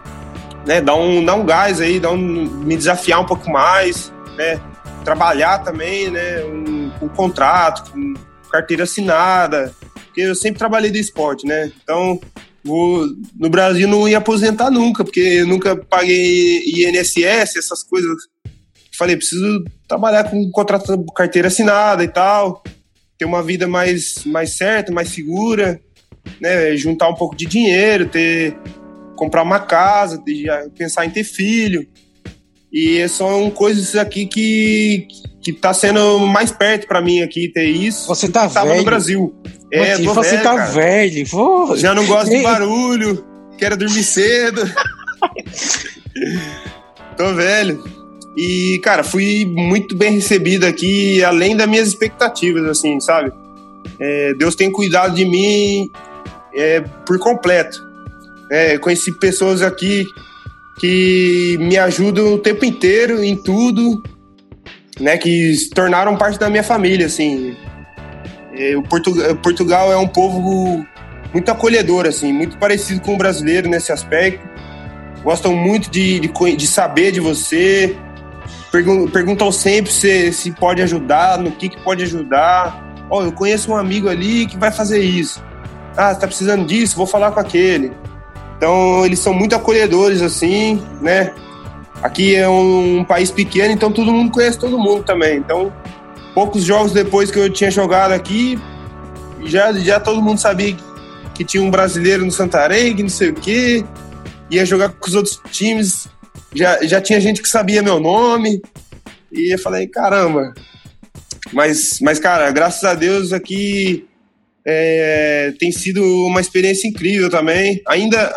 né, dar, um, dar um gás aí, dar um, me desafiar um pouco mais, né? Trabalhar também, né? Um, um contrato, com carteira assinada, porque eu sempre trabalhei do esporte, né? Então, vou, no Brasil não ia aposentar nunca, porque eu nunca paguei INSS, essas coisas. Falei, preciso trabalhar com contrato, carteira assinada e tal, ter uma vida mais, mais certa, mais segura, né? Juntar um pouco de dinheiro, ter comprar uma casa, pensar em ter filho. E são coisas aqui que tá sendo mais perto para mim aqui ter isso. Você tá Tava velho. no Brasil. É, você velho, tá cara. velho. Pô. Já não gosto de barulho, quero dormir cedo. tô velho. E, cara, fui muito bem recebido aqui, além das minhas expectativas, assim, sabe? É, Deus tem cuidado de mim é, por completo. É, conheci pessoas aqui que me ajudam o tempo inteiro em tudo, né? Que se tornaram parte da minha família, assim. É, o Portu- Portugal é um povo muito acolhedor, assim, muito parecido com o brasileiro nesse aspecto. Gostam muito de, de, de saber de você, pergun- perguntam sempre se, se pode ajudar, no que, que pode ajudar. Ó, eu conheço um amigo ali que vai fazer isso. Ah, você tá precisando disso? Vou falar com aquele. Então, eles são muito acolhedores, assim, né? Aqui é um país pequeno, então todo mundo conhece todo mundo também. Então, poucos jogos depois que eu tinha jogado aqui, já, já todo mundo sabia que tinha um brasileiro no Santarém, que não sei o quê, ia jogar com os outros times, já, já tinha gente que sabia meu nome, e eu falei, caramba. Mas, mas cara, graças a Deus aqui é, tem sido uma experiência incrível também. Ainda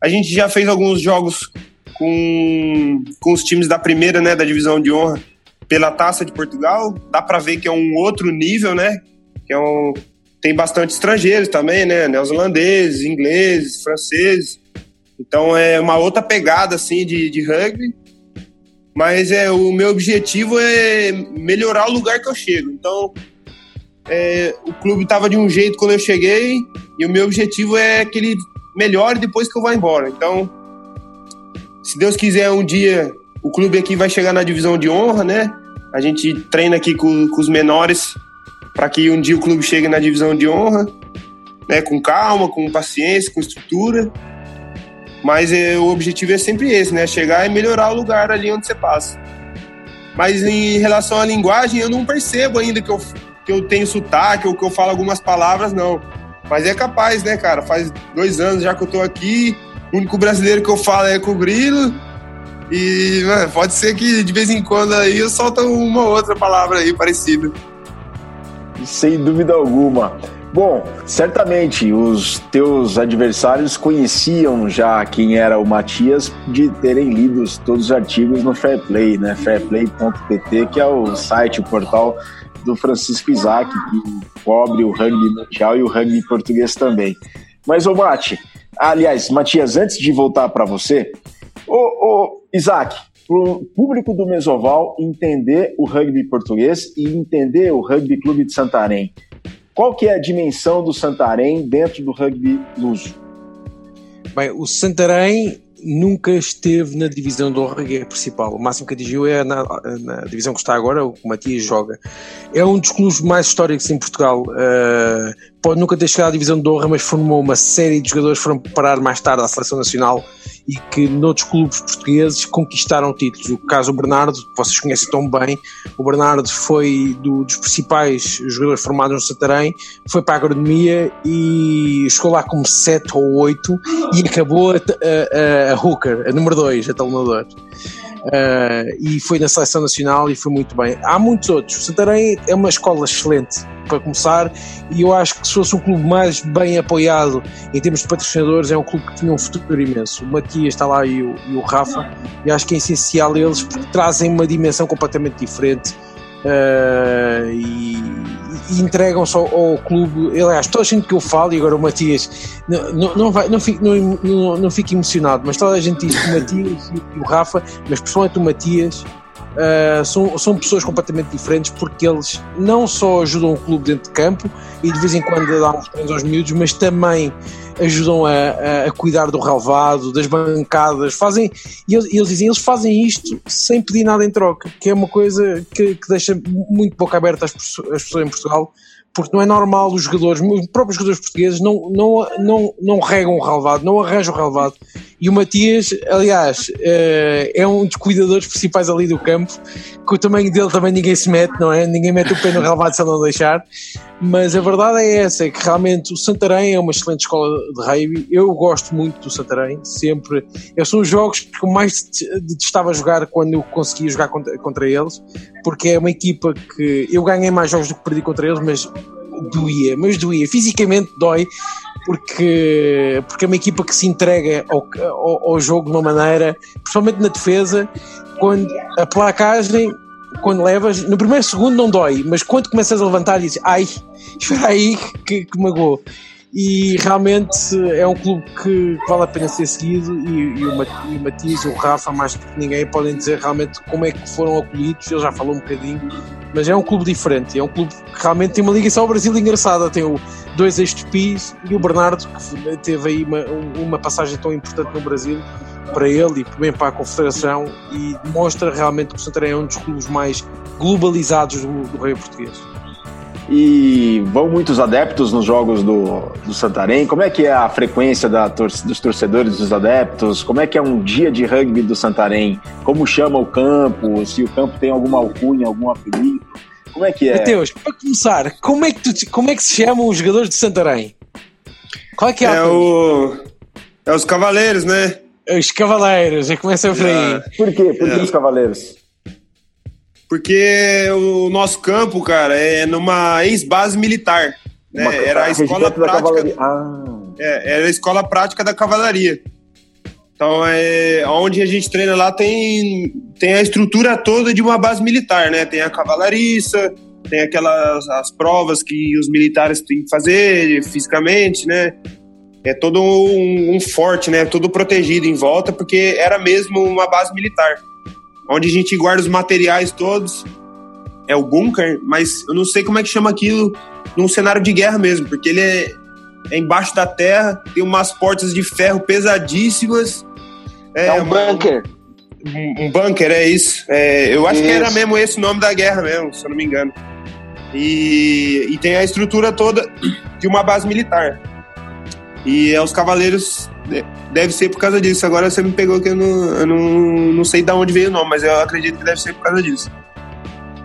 a gente já fez alguns jogos com, com os times da primeira, né, da divisão de honra, pela Taça de Portugal. Dá para ver que é um outro nível, né? Que é um, tem bastante estrangeiros também, né? Neozelandeses, ingleses, franceses. Então é uma outra pegada assim de, de rugby. Mas é o meu objetivo é melhorar o lugar que eu chego. Então é, o clube estava de um jeito quando eu cheguei e o meu objetivo é que ele melhore depois que eu vá embora. Então, se Deus quiser, um dia o clube aqui vai chegar na divisão de honra, né? A gente treina aqui com, com os menores para que um dia o clube chegue na divisão de honra, né? Com calma, com paciência, com estrutura. Mas é, o objetivo é sempre esse, né? Chegar e melhorar o lugar ali onde você passa. Mas em relação à linguagem, eu não percebo ainda que eu, que eu tenho sotaque ou que eu falo algumas palavras, não. Mas é capaz, né, cara? Faz dois anos já que eu tô aqui. O único brasileiro que eu falo é com o Grilo. E mano, pode ser que de vez em quando aí eu solto uma outra palavra aí parecida. Sem dúvida alguma. Bom, certamente os teus adversários conheciam já quem era o Matias de terem lido todos os artigos no Fair Play, né? Fairplay.pt, que é o site, o portal do Francisco Isaac, que cobre o rugby mundial e o rugby português também. Mas, ô Mati, aliás, Matias, antes de voltar para você, ô Isaac, para o público do Mesoval entender o rugby português e entender o Rugby Clube de Santarém. Qual que é a dimensão do Santarém dentro do rugby luso? Bem, o Santarém nunca esteve na divisão honra é principal. O máximo que atingiu é na, na, divisão que está agora, o que o Matias joga. É um dos clubes mais históricos em Portugal. Uh, pode nunca ter chegado à divisão de honra, mas formou uma série de jogadores que foram parar mais tarde à seleção nacional e que noutros clubes portugueses conquistaram títulos. O caso do Bernardo, que vocês conhecem tão bem, o Bernardo foi do, dos principais jogadores formados no Santarém, foi para a agronomia e chegou lá como 7 ou 8 e acabou a, a, a hooker, a número 2, a talonador. Uh, e foi na seleção nacional e foi muito bem. Há muitos outros. O Santarém é uma escola excelente para começar e eu acho que se fosse um clube mais bem apoiado em termos de patrocinadores, é um clube que tinha um futuro imenso. O Matias está lá e o, e o Rafa, e acho que é essencial eles porque trazem uma dimensão completamente diferente. Uh, e, e entregam só ao clube. Aliás, toda a gente que eu falo, e agora o Matias não, não, não, não, não, não, não fico emocionado, mas toda a gente diz que o Matias e o Rafa, mas principalmente o Matias, uh, são, são pessoas completamente diferentes porque eles não só ajudam o clube dentro de campo e de vez em quando dão uns treinos aos miúdos, mas também ajudam a, a, cuidar do relevado, das bancadas, fazem, e eles, eles, dizem, eles fazem isto sem pedir nada em troca, que é uma coisa que, que deixa muito boca aberta às pessoas em Portugal, porque não é normal os jogadores, os próprios jogadores portugueses não, não, não, não regam o relevado, não arranjam o relevado. E o Matias, aliás, eh, é um dos cuidadores principais ali do campo, que o tamanho dele também ninguém se mete, não é? Ninguém mete o pé no relevado se ele não deixar. Mas a verdade é essa, é que realmente o Santarém é uma excelente escola de rugby. Eu gosto muito do Santarém, sempre. Esses são os jogos que eu mais detestava jogar quando eu conseguia jogar contra, contra eles, porque é uma equipa que eu ganhei mais jogos do que perdi contra eles, mas doía, mas doía, fisicamente dói, porque, porque é uma equipa que se entrega ao, ao, ao jogo de uma maneira, principalmente na defesa, quando a placagem, quando levas, no primeiro segundo não dói, mas quando começas a levantar dizes, ai, espera aí que, que magoou. E realmente é um clube que vale a pena ser seguido e, e, o, Matias e o Rafa, mais do que ninguém, podem dizer realmente como é que foram acolhidos, ele já falou um bocadinho, mas é um clube diferente, é um clube que realmente tem uma ligação ao Brasil engraçada, tem o, dois ex-tupis e o Bernardo, que teve aí uma, uma passagem tão importante no Brasil, para ele e também para a Confederação e demonstra realmente que o Santarém é um dos clubes mais globalizados do, do rei português. E vão muitos adeptos nos jogos do, do Santarém? Como é que é a frequência da tor dos torcedores, dos adeptos? Como é que é um dia de rugby do Santarém? Como chama o campo? Se o campo tem alguma alcunha, algum apelido? Como é que é? Mateus, para começar, como é que, tu, como é que se chamam os jogadores de Santarém? Qual é que é, é o... É os Cavaleiros, né? Os Cavaleiros, já começa por aí. Por quê? Por que é. os Cavaleiros? Porque o nosso campo, cara, é numa ex-base militar. Né? Uma, era a escola prática. Ah. É, era a escola prática da cavalaria. Então, é, onde a gente treina lá tem, tem a estrutura toda de uma base militar, né? Tem a cavalariça, tem aquelas as provas que os militares têm que fazer fisicamente, né? É todo um, um forte, né? Todo protegido em volta, porque era mesmo uma base militar onde a gente guarda os materiais todos. É o bunker, mas eu não sei como é que chama aquilo num cenário de guerra mesmo, porque ele é, é embaixo da terra, tem umas portas de ferro pesadíssimas. É, é um bunker. Um, um, bunker, é isso. É, eu acho isso. que era mesmo esse o nome da guerra mesmo, se eu não me engano. E, e tem a estrutura toda de uma base militar. E é os cavaleiros Deve ser por causa disso. Agora você me pegou que eu não, eu não, não sei de onde veio o nome, mas eu acredito que deve ser por causa disso.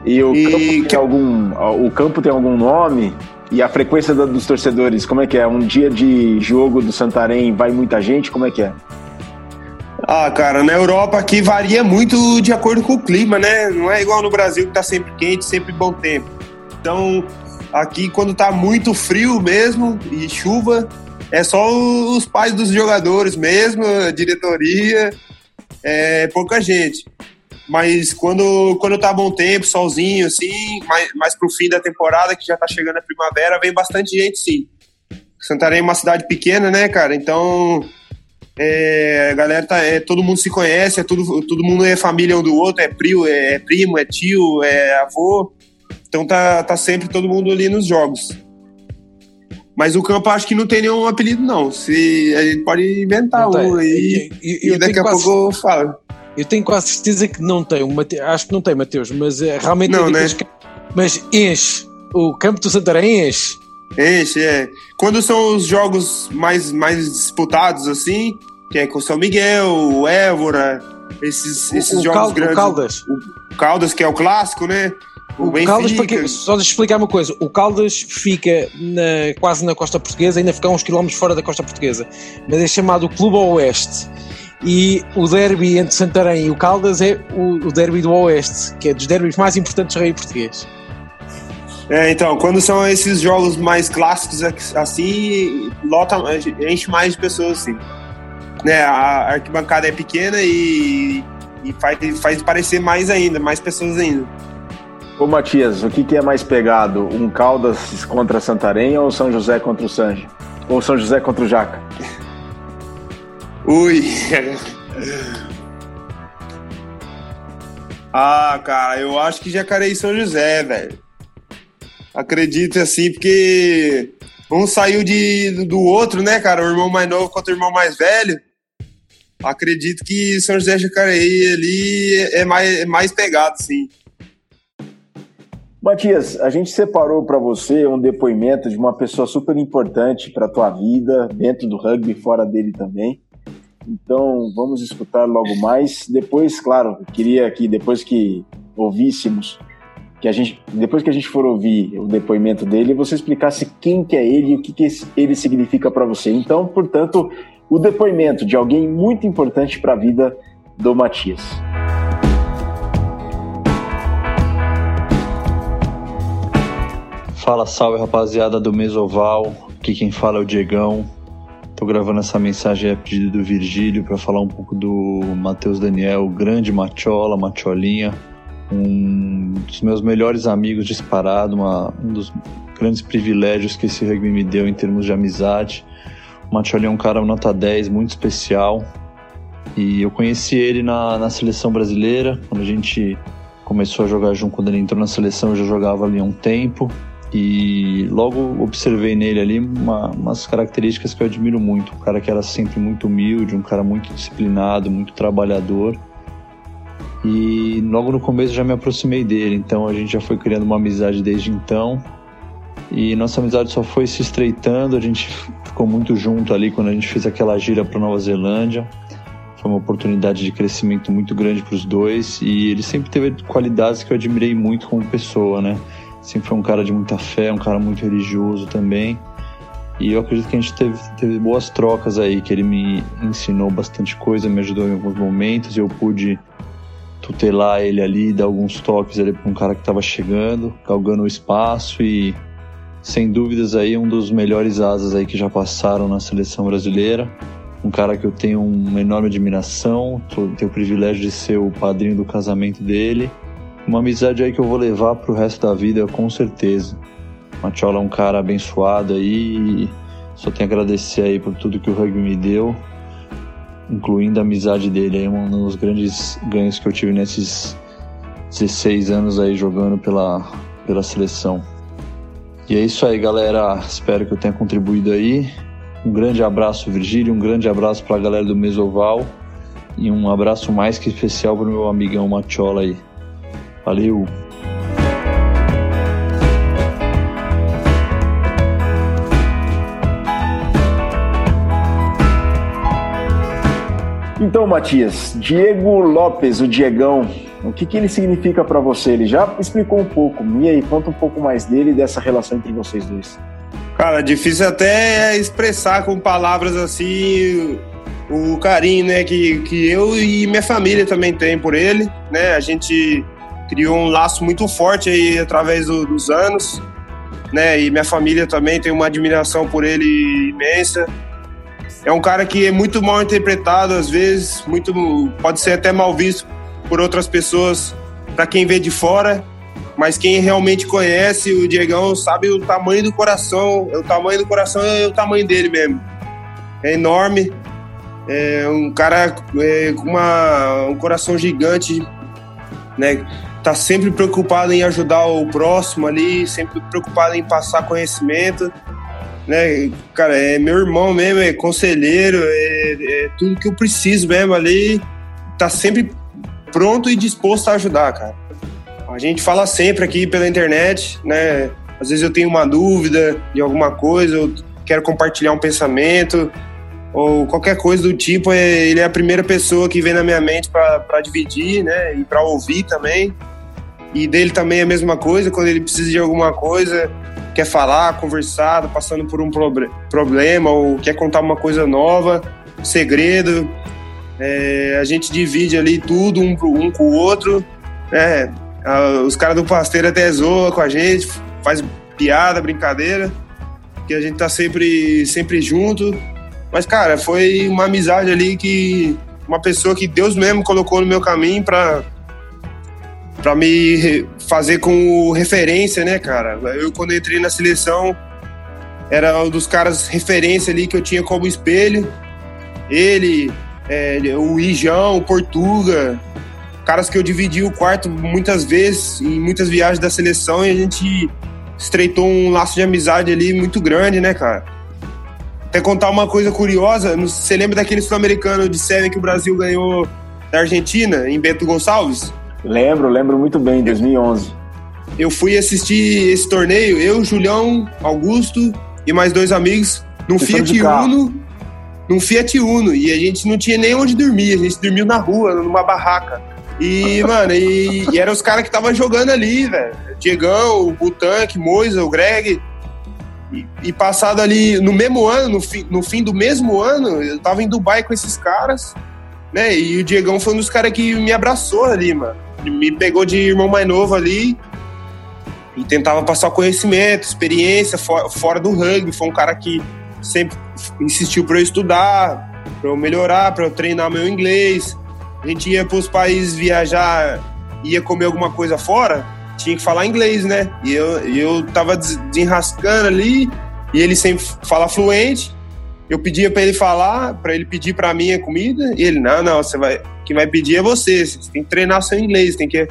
E o, e campo, tem que... algum, o campo tem algum nome? E a frequência dos torcedores, como é que é? Um dia de jogo do Santarém vai muita gente? Como é que é? Ah, cara, na Europa aqui varia muito de acordo com o clima, né? Não é igual no Brasil que tá sempre quente, sempre bom tempo. Então, aqui quando tá muito frio mesmo e chuva, é só os pais dos jogadores mesmo, diretoria, é pouca gente. Mas quando, quando tá bom tempo, solzinho, assim, mais, mais pro fim da temporada, que já tá chegando a primavera, vem bastante gente, sim. Santarém é uma cidade pequena, né, cara? Então, é, a galera tá, é, todo mundo se conhece, é tudo, todo mundo é família um do outro, é primo, é, é primo, é tio, é avô. Então tá, tá sempre todo mundo ali nos jogos. Mas o campo acho que não tem nenhum apelido, não. Se, a gente pode inventar um aí e, e daqui a quase, pouco eu falo. Eu tenho quase certeza que não tem. Um, acho que não tem, Mateus, mas é, realmente não, né? Que, mas enche. O campo do Santarém enche. Enche, é. Quando são os jogos mais, mais disputados, assim, que é com o São Miguel, o Évora, esses, esses o jogos grandes. O Caldas. O Caldas, que é o clássico, né? O, o Caldas, porque, só deixa explicar uma coisa: o Caldas fica na, quase na costa portuguesa, ainda fica uns quilómetros fora da costa portuguesa, mas é chamado Clube Oeste. E o derby entre Santarém e o Caldas é o, o derby do Oeste, que é dos derbys mais importantes do rei português. É, então, quando são esses jogos mais clássicos assim, lota, enche mais de pessoas assim. Né, a arquibancada é pequena e, e faz, faz parecer mais ainda, mais pessoas ainda. Ô Matias, o que, que é mais pegado? Um Caldas contra Santarém ou São José contra o Sanji? Ou São José contra o Jaca? Ui! ah, cara, eu acho que Jacareí São José, velho. Acredito assim, porque um saiu de, do outro, né, cara? O irmão mais novo contra o irmão mais velho. Acredito que São José Jacareí ali é mais, é mais pegado, sim. Matias, a gente separou para você um depoimento de uma pessoa super importante para a tua vida, dentro do rugby e fora dele também. Então, vamos escutar logo mais. Depois, claro, queria que depois que ouvíssemos, que a gente, depois que a gente for ouvir o depoimento dele, você explicasse quem que é ele e o que, que ele significa para você. Então, portanto, o depoimento de alguém muito importante para a vida do Matias. Fala, salve rapaziada do Mesoval. Aqui quem fala é o Diegão. Tô gravando essa mensagem a pedido do Virgílio para falar um pouco do Matheus Daniel, grande Machola, Macholinha, um dos meus melhores amigos disparado, uma, um dos grandes privilégios que esse rugby me deu em termos de amizade. O Macholinha é um cara nota 10, muito especial. E eu conheci ele na, na seleção brasileira, quando a gente começou a jogar junto, quando ele entrou na seleção eu já jogava ali há um tempo e logo observei nele ali uma, umas características que eu admiro muito. Um cara que era sempre muito humilde, um cara muito disciplinado, muito trabalhador. E logo no começo já me aproximei dele, então a gente já foi criando uma amizade desde então. E nossa amizade só foi se estreitando, a gente ficou muito junto ali quando a gente fez aquela gira para Nova Zelândia. Foi uma oportunidade de crescimento muito grande para os dois e ele sempre teve qualidades que eu admirei muito como pessoa, né? Sempre foi um cara de muita fé, um cara muito religioso também. E eu acredito que a gente teve, teve boas trocas aí, que ele me ensinou bastante coisa, me ajudou em alguns momentos, e eu pude tutelar ele ali, dar alguns toques ali para um cara que estava chegando, galgando o espaço e sem dúvidas aí um dos melhores asas aí que já passaram na seleção brasileira. Um cara que eu tenho uma enorme admiração, tenho o privilégio de ser o padrinho do casamento dele uma amizade aí que eu vou levar pro resto da vida, com certeza. Machola é um cara abençoado aí só tenho a agradecer aí por tudo que o rugby me deu, incluindo a amizade dele aí, um dos grandes ganhos que eu tive nesses 16 anos aí jogando pela, pela seleção. E é isso aí, galera. Espero que eu tenha contribuído aí. Um grande abraço, Virgílio. Um grande abraço para a galera do Mesoval. E um abraço mais que especial para meu amigão Machola aí. Valeu! Então, Matias, Diego Lopes, o Diegão, o que, que ele significa para você? Ele já explicou um pouco. E aí, conta um pouco mais dele e dessa relação entre vocês dois. Cara, difícil até expressar com palavras assim o carinho, né, que, que eu e minha família também tem por ele, né? A gente criou um laço muito forte aí através do, dos anos, né? E minha família também tem uma admiração por ele imensa. É um cara que é muito mal interpretado às vezes, muito pode ser até mal visto por outras pessoas para quem vê de fora, mas quem realmente conhece o Diegão sabe o tamanho do coração, o tamanho do coração é o tamanho dele mesmo. É enorme, é um cara é, com uma, um coração gigante, né? Tá sempre preocupado em ajudar o próximo ali, sempre preocupado em passar conhecimento, né? Cara, é meu irmão mesmo, é conselheiro, é, é tudo que eu preciso mesmo ali. Tá sempre pronto e disposto a ajudar, cara. A gente fala sempre aqui pela internet, né? Às vezes eu tenho uma dúvida de alguma coisa, eu quero compartilhar um pensamento, ou qualquer coisa do tipo, é, ele é a primeira pessoa que vem na minha mente para dividir, né? E para ouvir também. E dele também é a mesma coisa, quando ele precisa de alguma coisa, quer falar, conversar, tá passando por um problema ou quer contar uma coisa nova, segredo. É, a gente divide ali tudo um, um com o outro. Né? Os caras do pasteiro até zoam com a gente, faz piada, brincadeira, que a gente tá sempre, sempre junto. Mas, cara, foi uma amizade ali que. Uma pessoa que Deus mesmo colocou no meu caminho pra, pra me fazer como referência, né, cara? Eu, quando entrei na seleção, era um dos caras referência ali que eu tinha como espelho. Ele, é, o Ijão, o Portuga, caras que eu dividi o quarto muitas vezes, em muitas viagens da seleção, e a gente estreitou um laço de amizade ali muito grande, né, cara? Até contar uma coisa curiosa, você lembra daquele sul-americano de série que o Brasil ganhou da Argentina, em Bento Gonçalves? Lembro, lembro muito bem, em 2011. Eu fui assistir esse torneio, eu, Julião, Augusto e mais dois amigos, num Fiat Uno, num Fiat Uno, e a gente não tinha nem onde dormir, a gente dormiu na rua, numa barraca. E, mano, e, e eram os caras que estavam jogando ali, velho. Diegão, o Butank, Moisa, o Greg, e, passado ali no mesmo ano, no, fi, no fim do mesmo ano, eu tava em Dubai com esses caras, né? E o Diegão foi um dos caras que me abraçou ali, mano. Me pegou de irmão mais novo ali e tentava passar conhecimento, experiência for, fora do rugby. Foi um cara que sempre insistiu para eu estudar, para eu melhorar, para eu treinar meu inglês. A gente ia para os países viajar, ia comer alguma coisa fora tinha que falar inglês, né? E eu, eu tava desenrascando ali, e ele sempre fala fluente. Eu pedia para ele falar, para ele pedir para mim a comida, e ele, não, não, você vai, quem vai pedir é você, você tem que treinar seu inglês, tem que.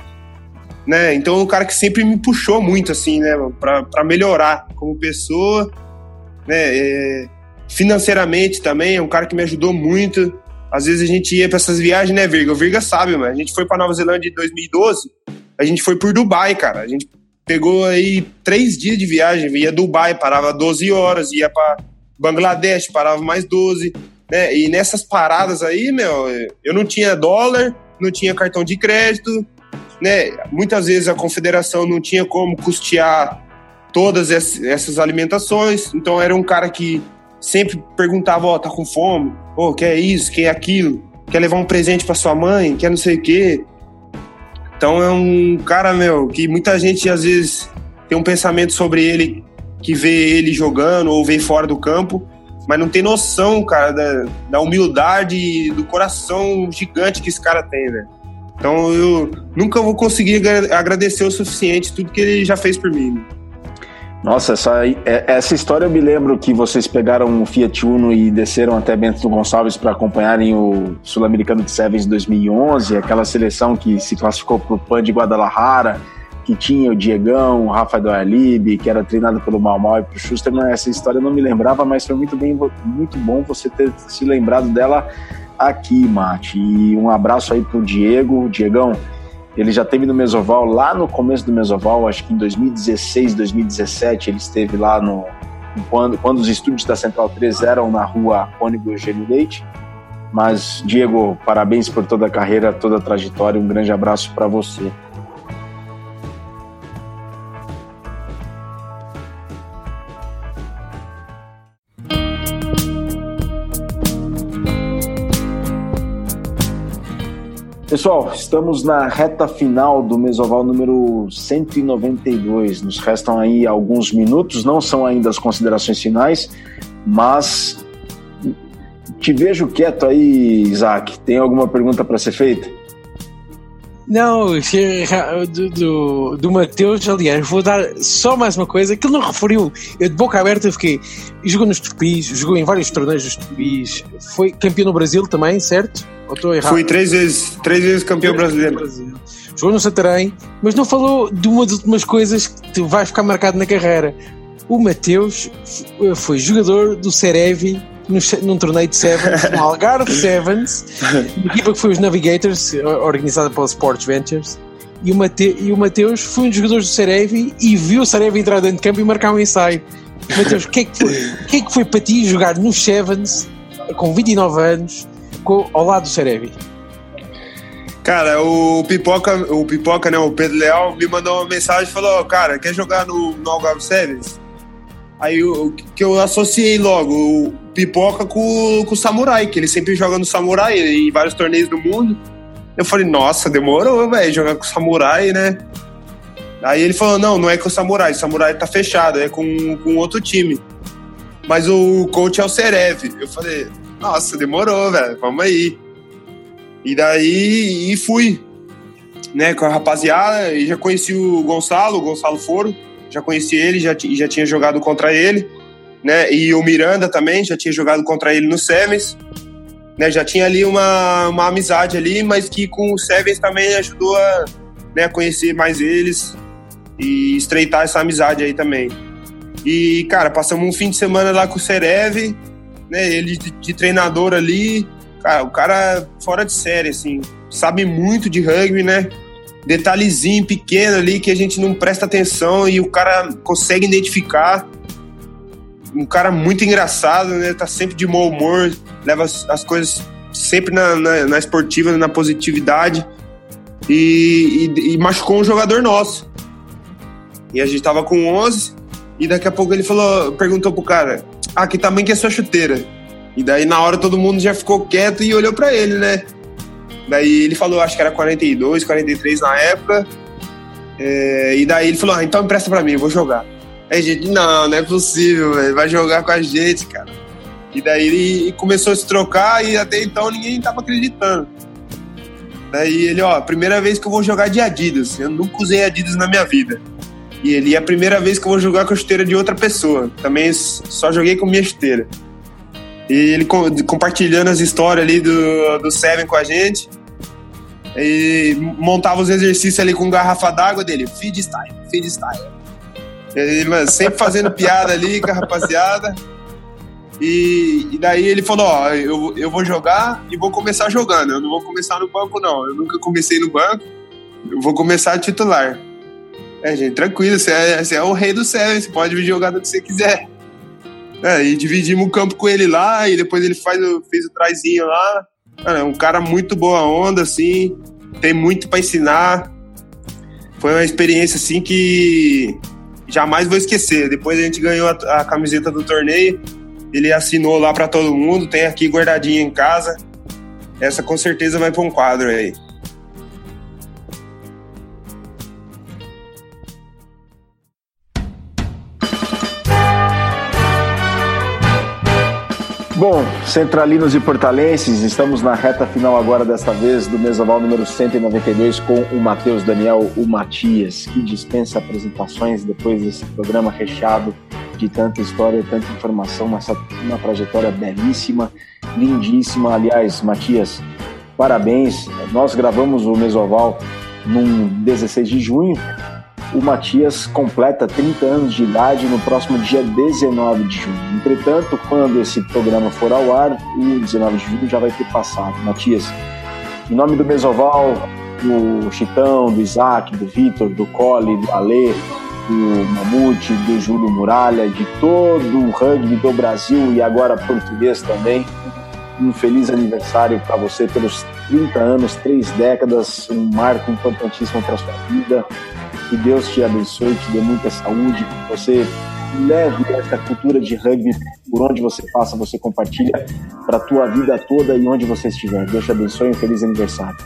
Né? Então, é um cara que sempre me puxou muito, assim, né, para melhorar como pessoa, né? É, financeiramente também, é um cara que me ajudou muito. Às vezes a gente ia para essas viagens, né, Virga? O Virga sabe, mano. A gente foi para Nova Zelândia em 2012 a gente foi por Dubai, cara. A gente pegou aí três dias de viagem, ia Dubai, parava 12 horas, ia para Bangladesh, parava mais 12, né? E nessas paradas aí, meu, eu não tinha dólar, não tinha cartão de crédito, né? Muitas vezes a confederação não tinha como custear todas essas alimentações, então era um cara que sempre perguntava, ó, oh, tá com fome? Ô, oh, quer isso, quer aquilo? Quer levar um presente para sua mãe? Quer não sei o quê? Então é um cara, meu, que muita gente às vezes tem um pensamento sobre ele que vê ele jogando ou vê fora do campo, mas não tem noção, cara, da, da humildade e do coração gigante que esse cara tem, velho. Então eu nunca vou conseguir agradecer o suficiente tudo que ele já fez por mim. Nossa, essa, é, essa história eu me lembro que vocês pegaram um Fiat Uno e desceram até Bento Gonçalves para acompanharem o Sul-Americano de Sevens 2011, aquela seleção que se classificou para o PAN de Guadalajara, que tinha o Diegão, o Rafael Alib, que era treinado pelo Mal Mal e pro Schuster. Essa história eu não me lembrava, mas foi muito, bem, muito bom você ter se lembrado dela aqui, Mate. E um abraço aí pro Diego. Diegão, ele já teve no Mesoval lá no começo do Mesoval, acho que em 2016, 2017, ele esteve lá no quando, quando os estúdios da Central 3 eram na rua Cônigo Eugênio Leite. Mas, Diego, parabéns por toda a carreira, toda a trajetória. Um grande abraço para você. Pessoal, estamos na reta final do Mesoval número 192. Nos restam aí alguns minutos, não são ainda as considerações finais, mas te vejo quieto aí, Isaac. Tem alguma pergunta para ser feita? Não, do, do, do Mateus, aliás, vou dar só mais uma coisa que ele não referiu. Eu de boca aberta fiquei. Jogou nos Tupis, jogou em vários torneios dos Tupis, foi campeão no Brasil também, certo? Ou estou errado? Fui três vezes, três vezes campeão brasileiro. Brasil. Jogou no Santarém, mas não falou de uma das últimas coisas que vai ficar marcado na carreira. O Mateus foi jogador do Cerevi no, num torneio de Sevens, no Algarve Sevens, equipa que foi os Navigators, organizada pela Sports Ventures. E o, Mate, e o Mateus foi um dos jogadores do Sarevi e viu o Sarevi entrar dentro de campo e marcar um ensaio. Mateus, o que, é que, foi, que é que foi para ti jogar nos Sevens com 29 anos com, ao lado do Sarevi? Cara, o Pipoca, o Pipoca, né, o Pedro Leal, me mandou uma mensagem e falou: Cara, quer jogar no, no Algarve Sevens? Aí o que eu associei logo, o Pipoca com, com o Samurai, que ele sempre joga no Samurai em vários torneios do mundo. Eu falei, nossa, demorou, velho, jogar com o Samurai, né? Aí ele falou, não, não é com o Samurai, o Samurai tá fechado, é com, com outro time. Mas o coach é o Cerev. Eu falei, nossa, demorou, velho, vamos aí. E daí e fui, né, com a rapaziada, e já conheci o Gonçalo, o Gonçalo Foro já conheci ele, já, já tinha jogado contra ele, né? E o Miranda também, já tinha jogado contra ele no Sevens, né? Já tinha ali uma, uma amizade ali, mas que com o Sevens também ajudou a né, conhecer mais eles e estreitar essa amizade aí também. E, cara, passamos um fim de semana lá com o Cerev, né? Ele de, de treinador ali, cara, o cara fora de série, assim, sabe muito de rugby, né? detalhezinho pequeno ali que a gente não presta atenção e o cara consegue identificar. Um cara muito engraçado, né? Tá sempre de bom humor, leva as, as coisas sempre na, na, na, esportiva, na positividade. E, e, e, machucou um jogador nosso. E a gente tava com 11 e daqui a pouco ele falou, perguntou pro cara: "Ah, que tamanho que é sua chuteira?" E daí na hora todo mundo já ficou quieto e olhou para ele, né? Daí ele falou, acho que era 42, 43 na época. É, e daí ele falou, ah, então empresta pra mim, eu vou jogar. Aí gente, não, não é possível, vai jogar com a gente, cara. E daí ele começou a se trocar e até então ninguém tava acreditando. Daí ele, ó, primeira vez que eu vou jogar de Adidas. Eu nunca usei Adidas na minha vida. E ele, é a primeira vez que eu vou jogar com a chuteira de outra pessoa. Também só joguei com minha chuteira. E ele compartilhando as histórias ali do, do Seven com a gente. E montava os exercícios ali com garrafa d'água dele. Feed style, feed style. Ele, sempre fazendo piada ali com a rapaziada. E, e, daí ele falou: Ó, eu, eu vou jogar e vou começar jogando. Eu não vou começar no banco, não. Eu nunca comecei no banco. Eu vou começar titular. É, gente, tranquilo. Você é, você é o rei do céu. Você pode jogar do que você quiser. É, e dividimos o campo com ele lá, e depois ele faz, fez o trazinho lá. É um cara muito boa onda, assim, tem muito para ensinar. Foi uma experiência, assim, que jamais vou esquecer. Depois a gente ganhou a, a camiseta do torneio, ele assinou lá para todo mundo, tem aqui guardadinha em casa. Essa com certeza vai para um quadro aí. Bom, centralinos e portalenses, estamos na reta final agora desta vez do Mesoval número 192 com o Matheus Daniel, o Matias, que dispensa apresentações depois desse programa recheado de tanta história, tanta informação, uma, uma trajetória belíssima, lindíssima. Aliás, Matias, parabéns. Nós gravamos o Mesoval num 16 de junho, o Matias completa 30 anos de idade no próximo dia 19 de junho. Entretanto, quando esse programa for ao ar, o 19 de junho já vai ter passado. Matias, em nome do Mesoval, do Chitão, do Isaac, do Vitor, do Cole, do Alê, do Mamute, do Júlio Muralha, de todo o rugby do Brasil e agora português também. Um feliz aniversário para você pelos 30 anos, três décadas, um marco importantíssimo para sua vida que Deus te abençoe, te dê muita saúde, que você leve essa cultura de rugby por onde você passa, você compartilha para a tua vida toda e onde você estiver. Deus te abençoe, um feliz aniversário.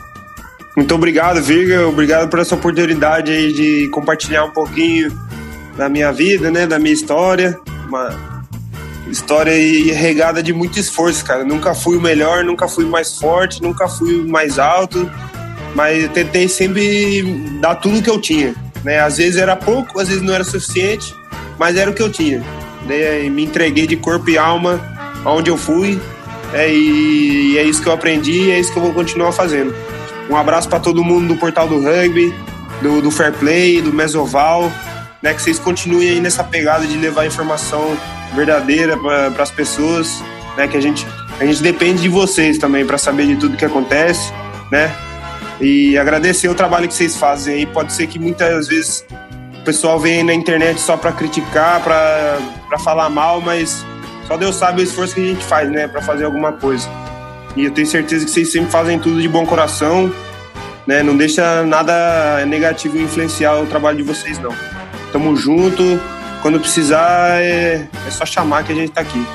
Muito obrigado, Virga. Obrigado por essa oportunidade aí de compartilhar um pouquinho da minha vida, né? Da minha história. Uma história regada de muito esforço, cara. Nunca fui o melhor, nunca fui mais forte, nunca fui mais alto, mas tentei sempre dar tudo que eu tinha. Né? Às vezes era pouco, às vezes não era suficiente, mas era o que eu tinha. Né? Me entreguei de corpo e alma aonde eu fui, é, e é isso que eu aprendi e é isso que eu vou continuar fazendo. Um abraço para todo mundo do Portal do Rugby, do, do Fair Play, do Mesoval, né, que vocês continuem aí nessa pegada de levar informação verdadeira para as pessoas, né, que a gente, a gente depende de vocês também para saber de tudo que acontece, né, e agradecer o trabalho que vocês fazem aí. Pode ser que muitas vezes o pessoal vem na internet só para criticar, para falar mal, mas só Deus sabe o esforço que a gente faz, né, para fazer alguma coisa. E eu tenho certeza que vocês sempre fazem tudo de bom coração, né? Não deixa nada negativo influenciar o trabalho de vocês, não. Tamo junto. Quando precisar, é, é só chamar que a gente tá aqui.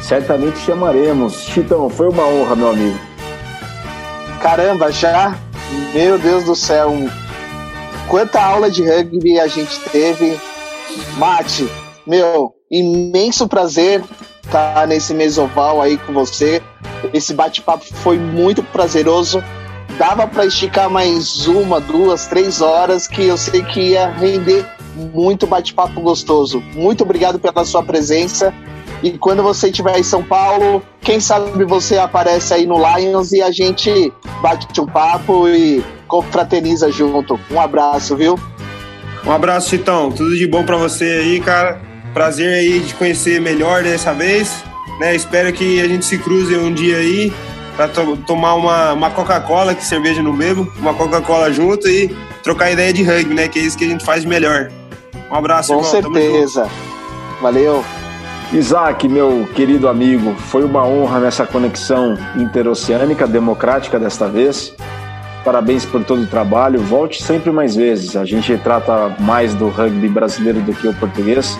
Certamente chamaremos. Chitão, foi uma honra, meu amigo. Caramba, já? Meu Deus do céu. Quanta aula de rugby a gente teve. Mate, meu, imenso prazer estar nesse mesoval aí com você. Esse bate-papo foi muito prazeroso. Dava para esticar mais uma, duas, três horas, que eu sei que ia render muito bate-papo gostoso. Muito obrigado pela sua presença. E quando você estiver em São Paulo, quem sabe você aparece aí no Lions e a gente bate um papo e confraterniza junto. Um abraço, viu? Um abraço, Chitão. Tudo de bom para você aí, cara. Prazer aí de conhecer melhor dessa vez. Né? Espero que a gente se cruze um dia aí para to tomar uma, uma Coca-Cola, que cerveja não bebo, uma Coca-Cola junto e trocar ideia de rugby, né? Que é isso que a gente faz melhor. Um abraço, Com irmão. certeza. Valeu. Isaac, meu querido amigo, foi uma honra nessa conexão interoceânica, democrática desta vez. Parabéns por todo o trabalho. Volte sempre mais vezes. A gente trata mais do rugby brasileiro do que o português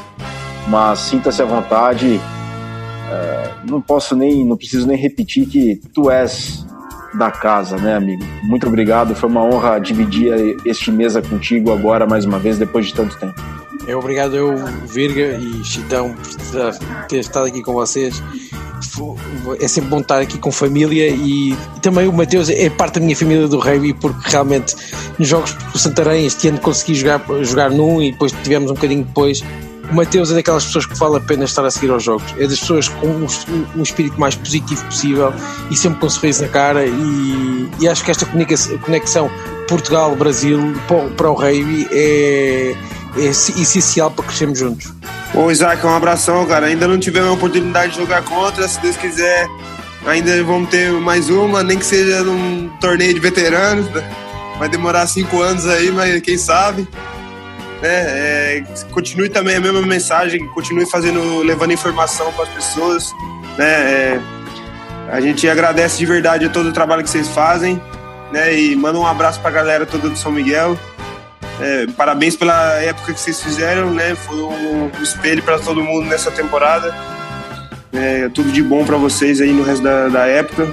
mas sinta-se à vontade. É, não posso nem, não preciso nem repetir que tu és da casa, né, amigo? Muito obrigado, foi uma honra dividir este mesa contigo agora mais uma vez depois de tanto tempo. É obrigado eu, Virga e Chitão, por ter estado aqui com vocês. É sempre bom estar aqui com família e, também o Mateus é parte da minha família do rugby porque realmente nos jogos do Santarém este ano consegui jogar, jogar num e depois tivemos um bocadinho depois o Mateus é daquelas pessoas que vale a pena estar a seguir aos jogos. É das pessoas com um, espírito mais positivo possível e sempre com um sorriso na cara. E, e acho que esta conexão Portugal-Brasil para o rugby é, é essencial para crescermos juntos. Ô Isaac, um abração, cara. Ainda não tivemos a oportunidade de jogar contra, se Deus quiser, ainda vamos ter mais uma, nem que seja num torneio de veteranos. Vai demorar cinco anos aí, mas quem sabe né? É, continue também a mesma mensagem, continue fazendo, levando informação para as pessoas, né? É, a gente agradece de verdade todo o trabalho que vocês fazem, né? E manda um abraço para a galera toda do São Miguel. É, parabéns pela época que vocês fizeram, né? Foi um, espelho para todo mundo nessa temporada. É, tudo de bom para vocês aí no resto da, da época.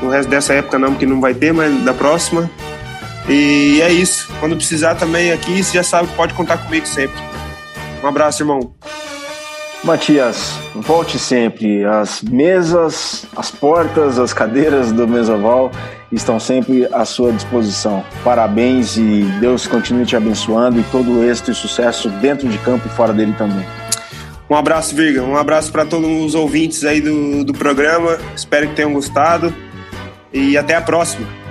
No resto dessa época não, porque não vai ter, mas da próxima. E é isso. Quando precisar também aqui, você já sabe que pode contar comigo sempre. Um abraço, irmão. Matias, volte sempre. As mesas, as portas, as cadeiras do Mesoval estão sempre à sua disposição. Parabéns e Deus continue te abençoando e todo êxito e sucesso dentro de campo e fora dele também. Um abraço, Virga. Um abraço para todos os ouvintes aí do, do programa. Espero que tenham gostado. E até a próxima.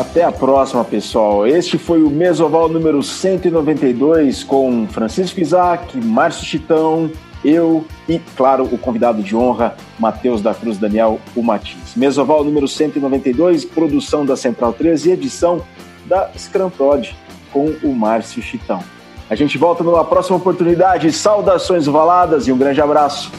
Até a próxima, pessoal. Este foi o Mesoval número 192 com Francisco Isaac, Márcio Chitão, eu e, claro, o convidado de honra, Matheus da Cruz Daniel, o Matias. Mesoval número 192, produção da Central 3 e edição da Scramprod com o Márcio Chitão. A gente volta numa próxima oportunidade. Saudações valadas e um grande abraço.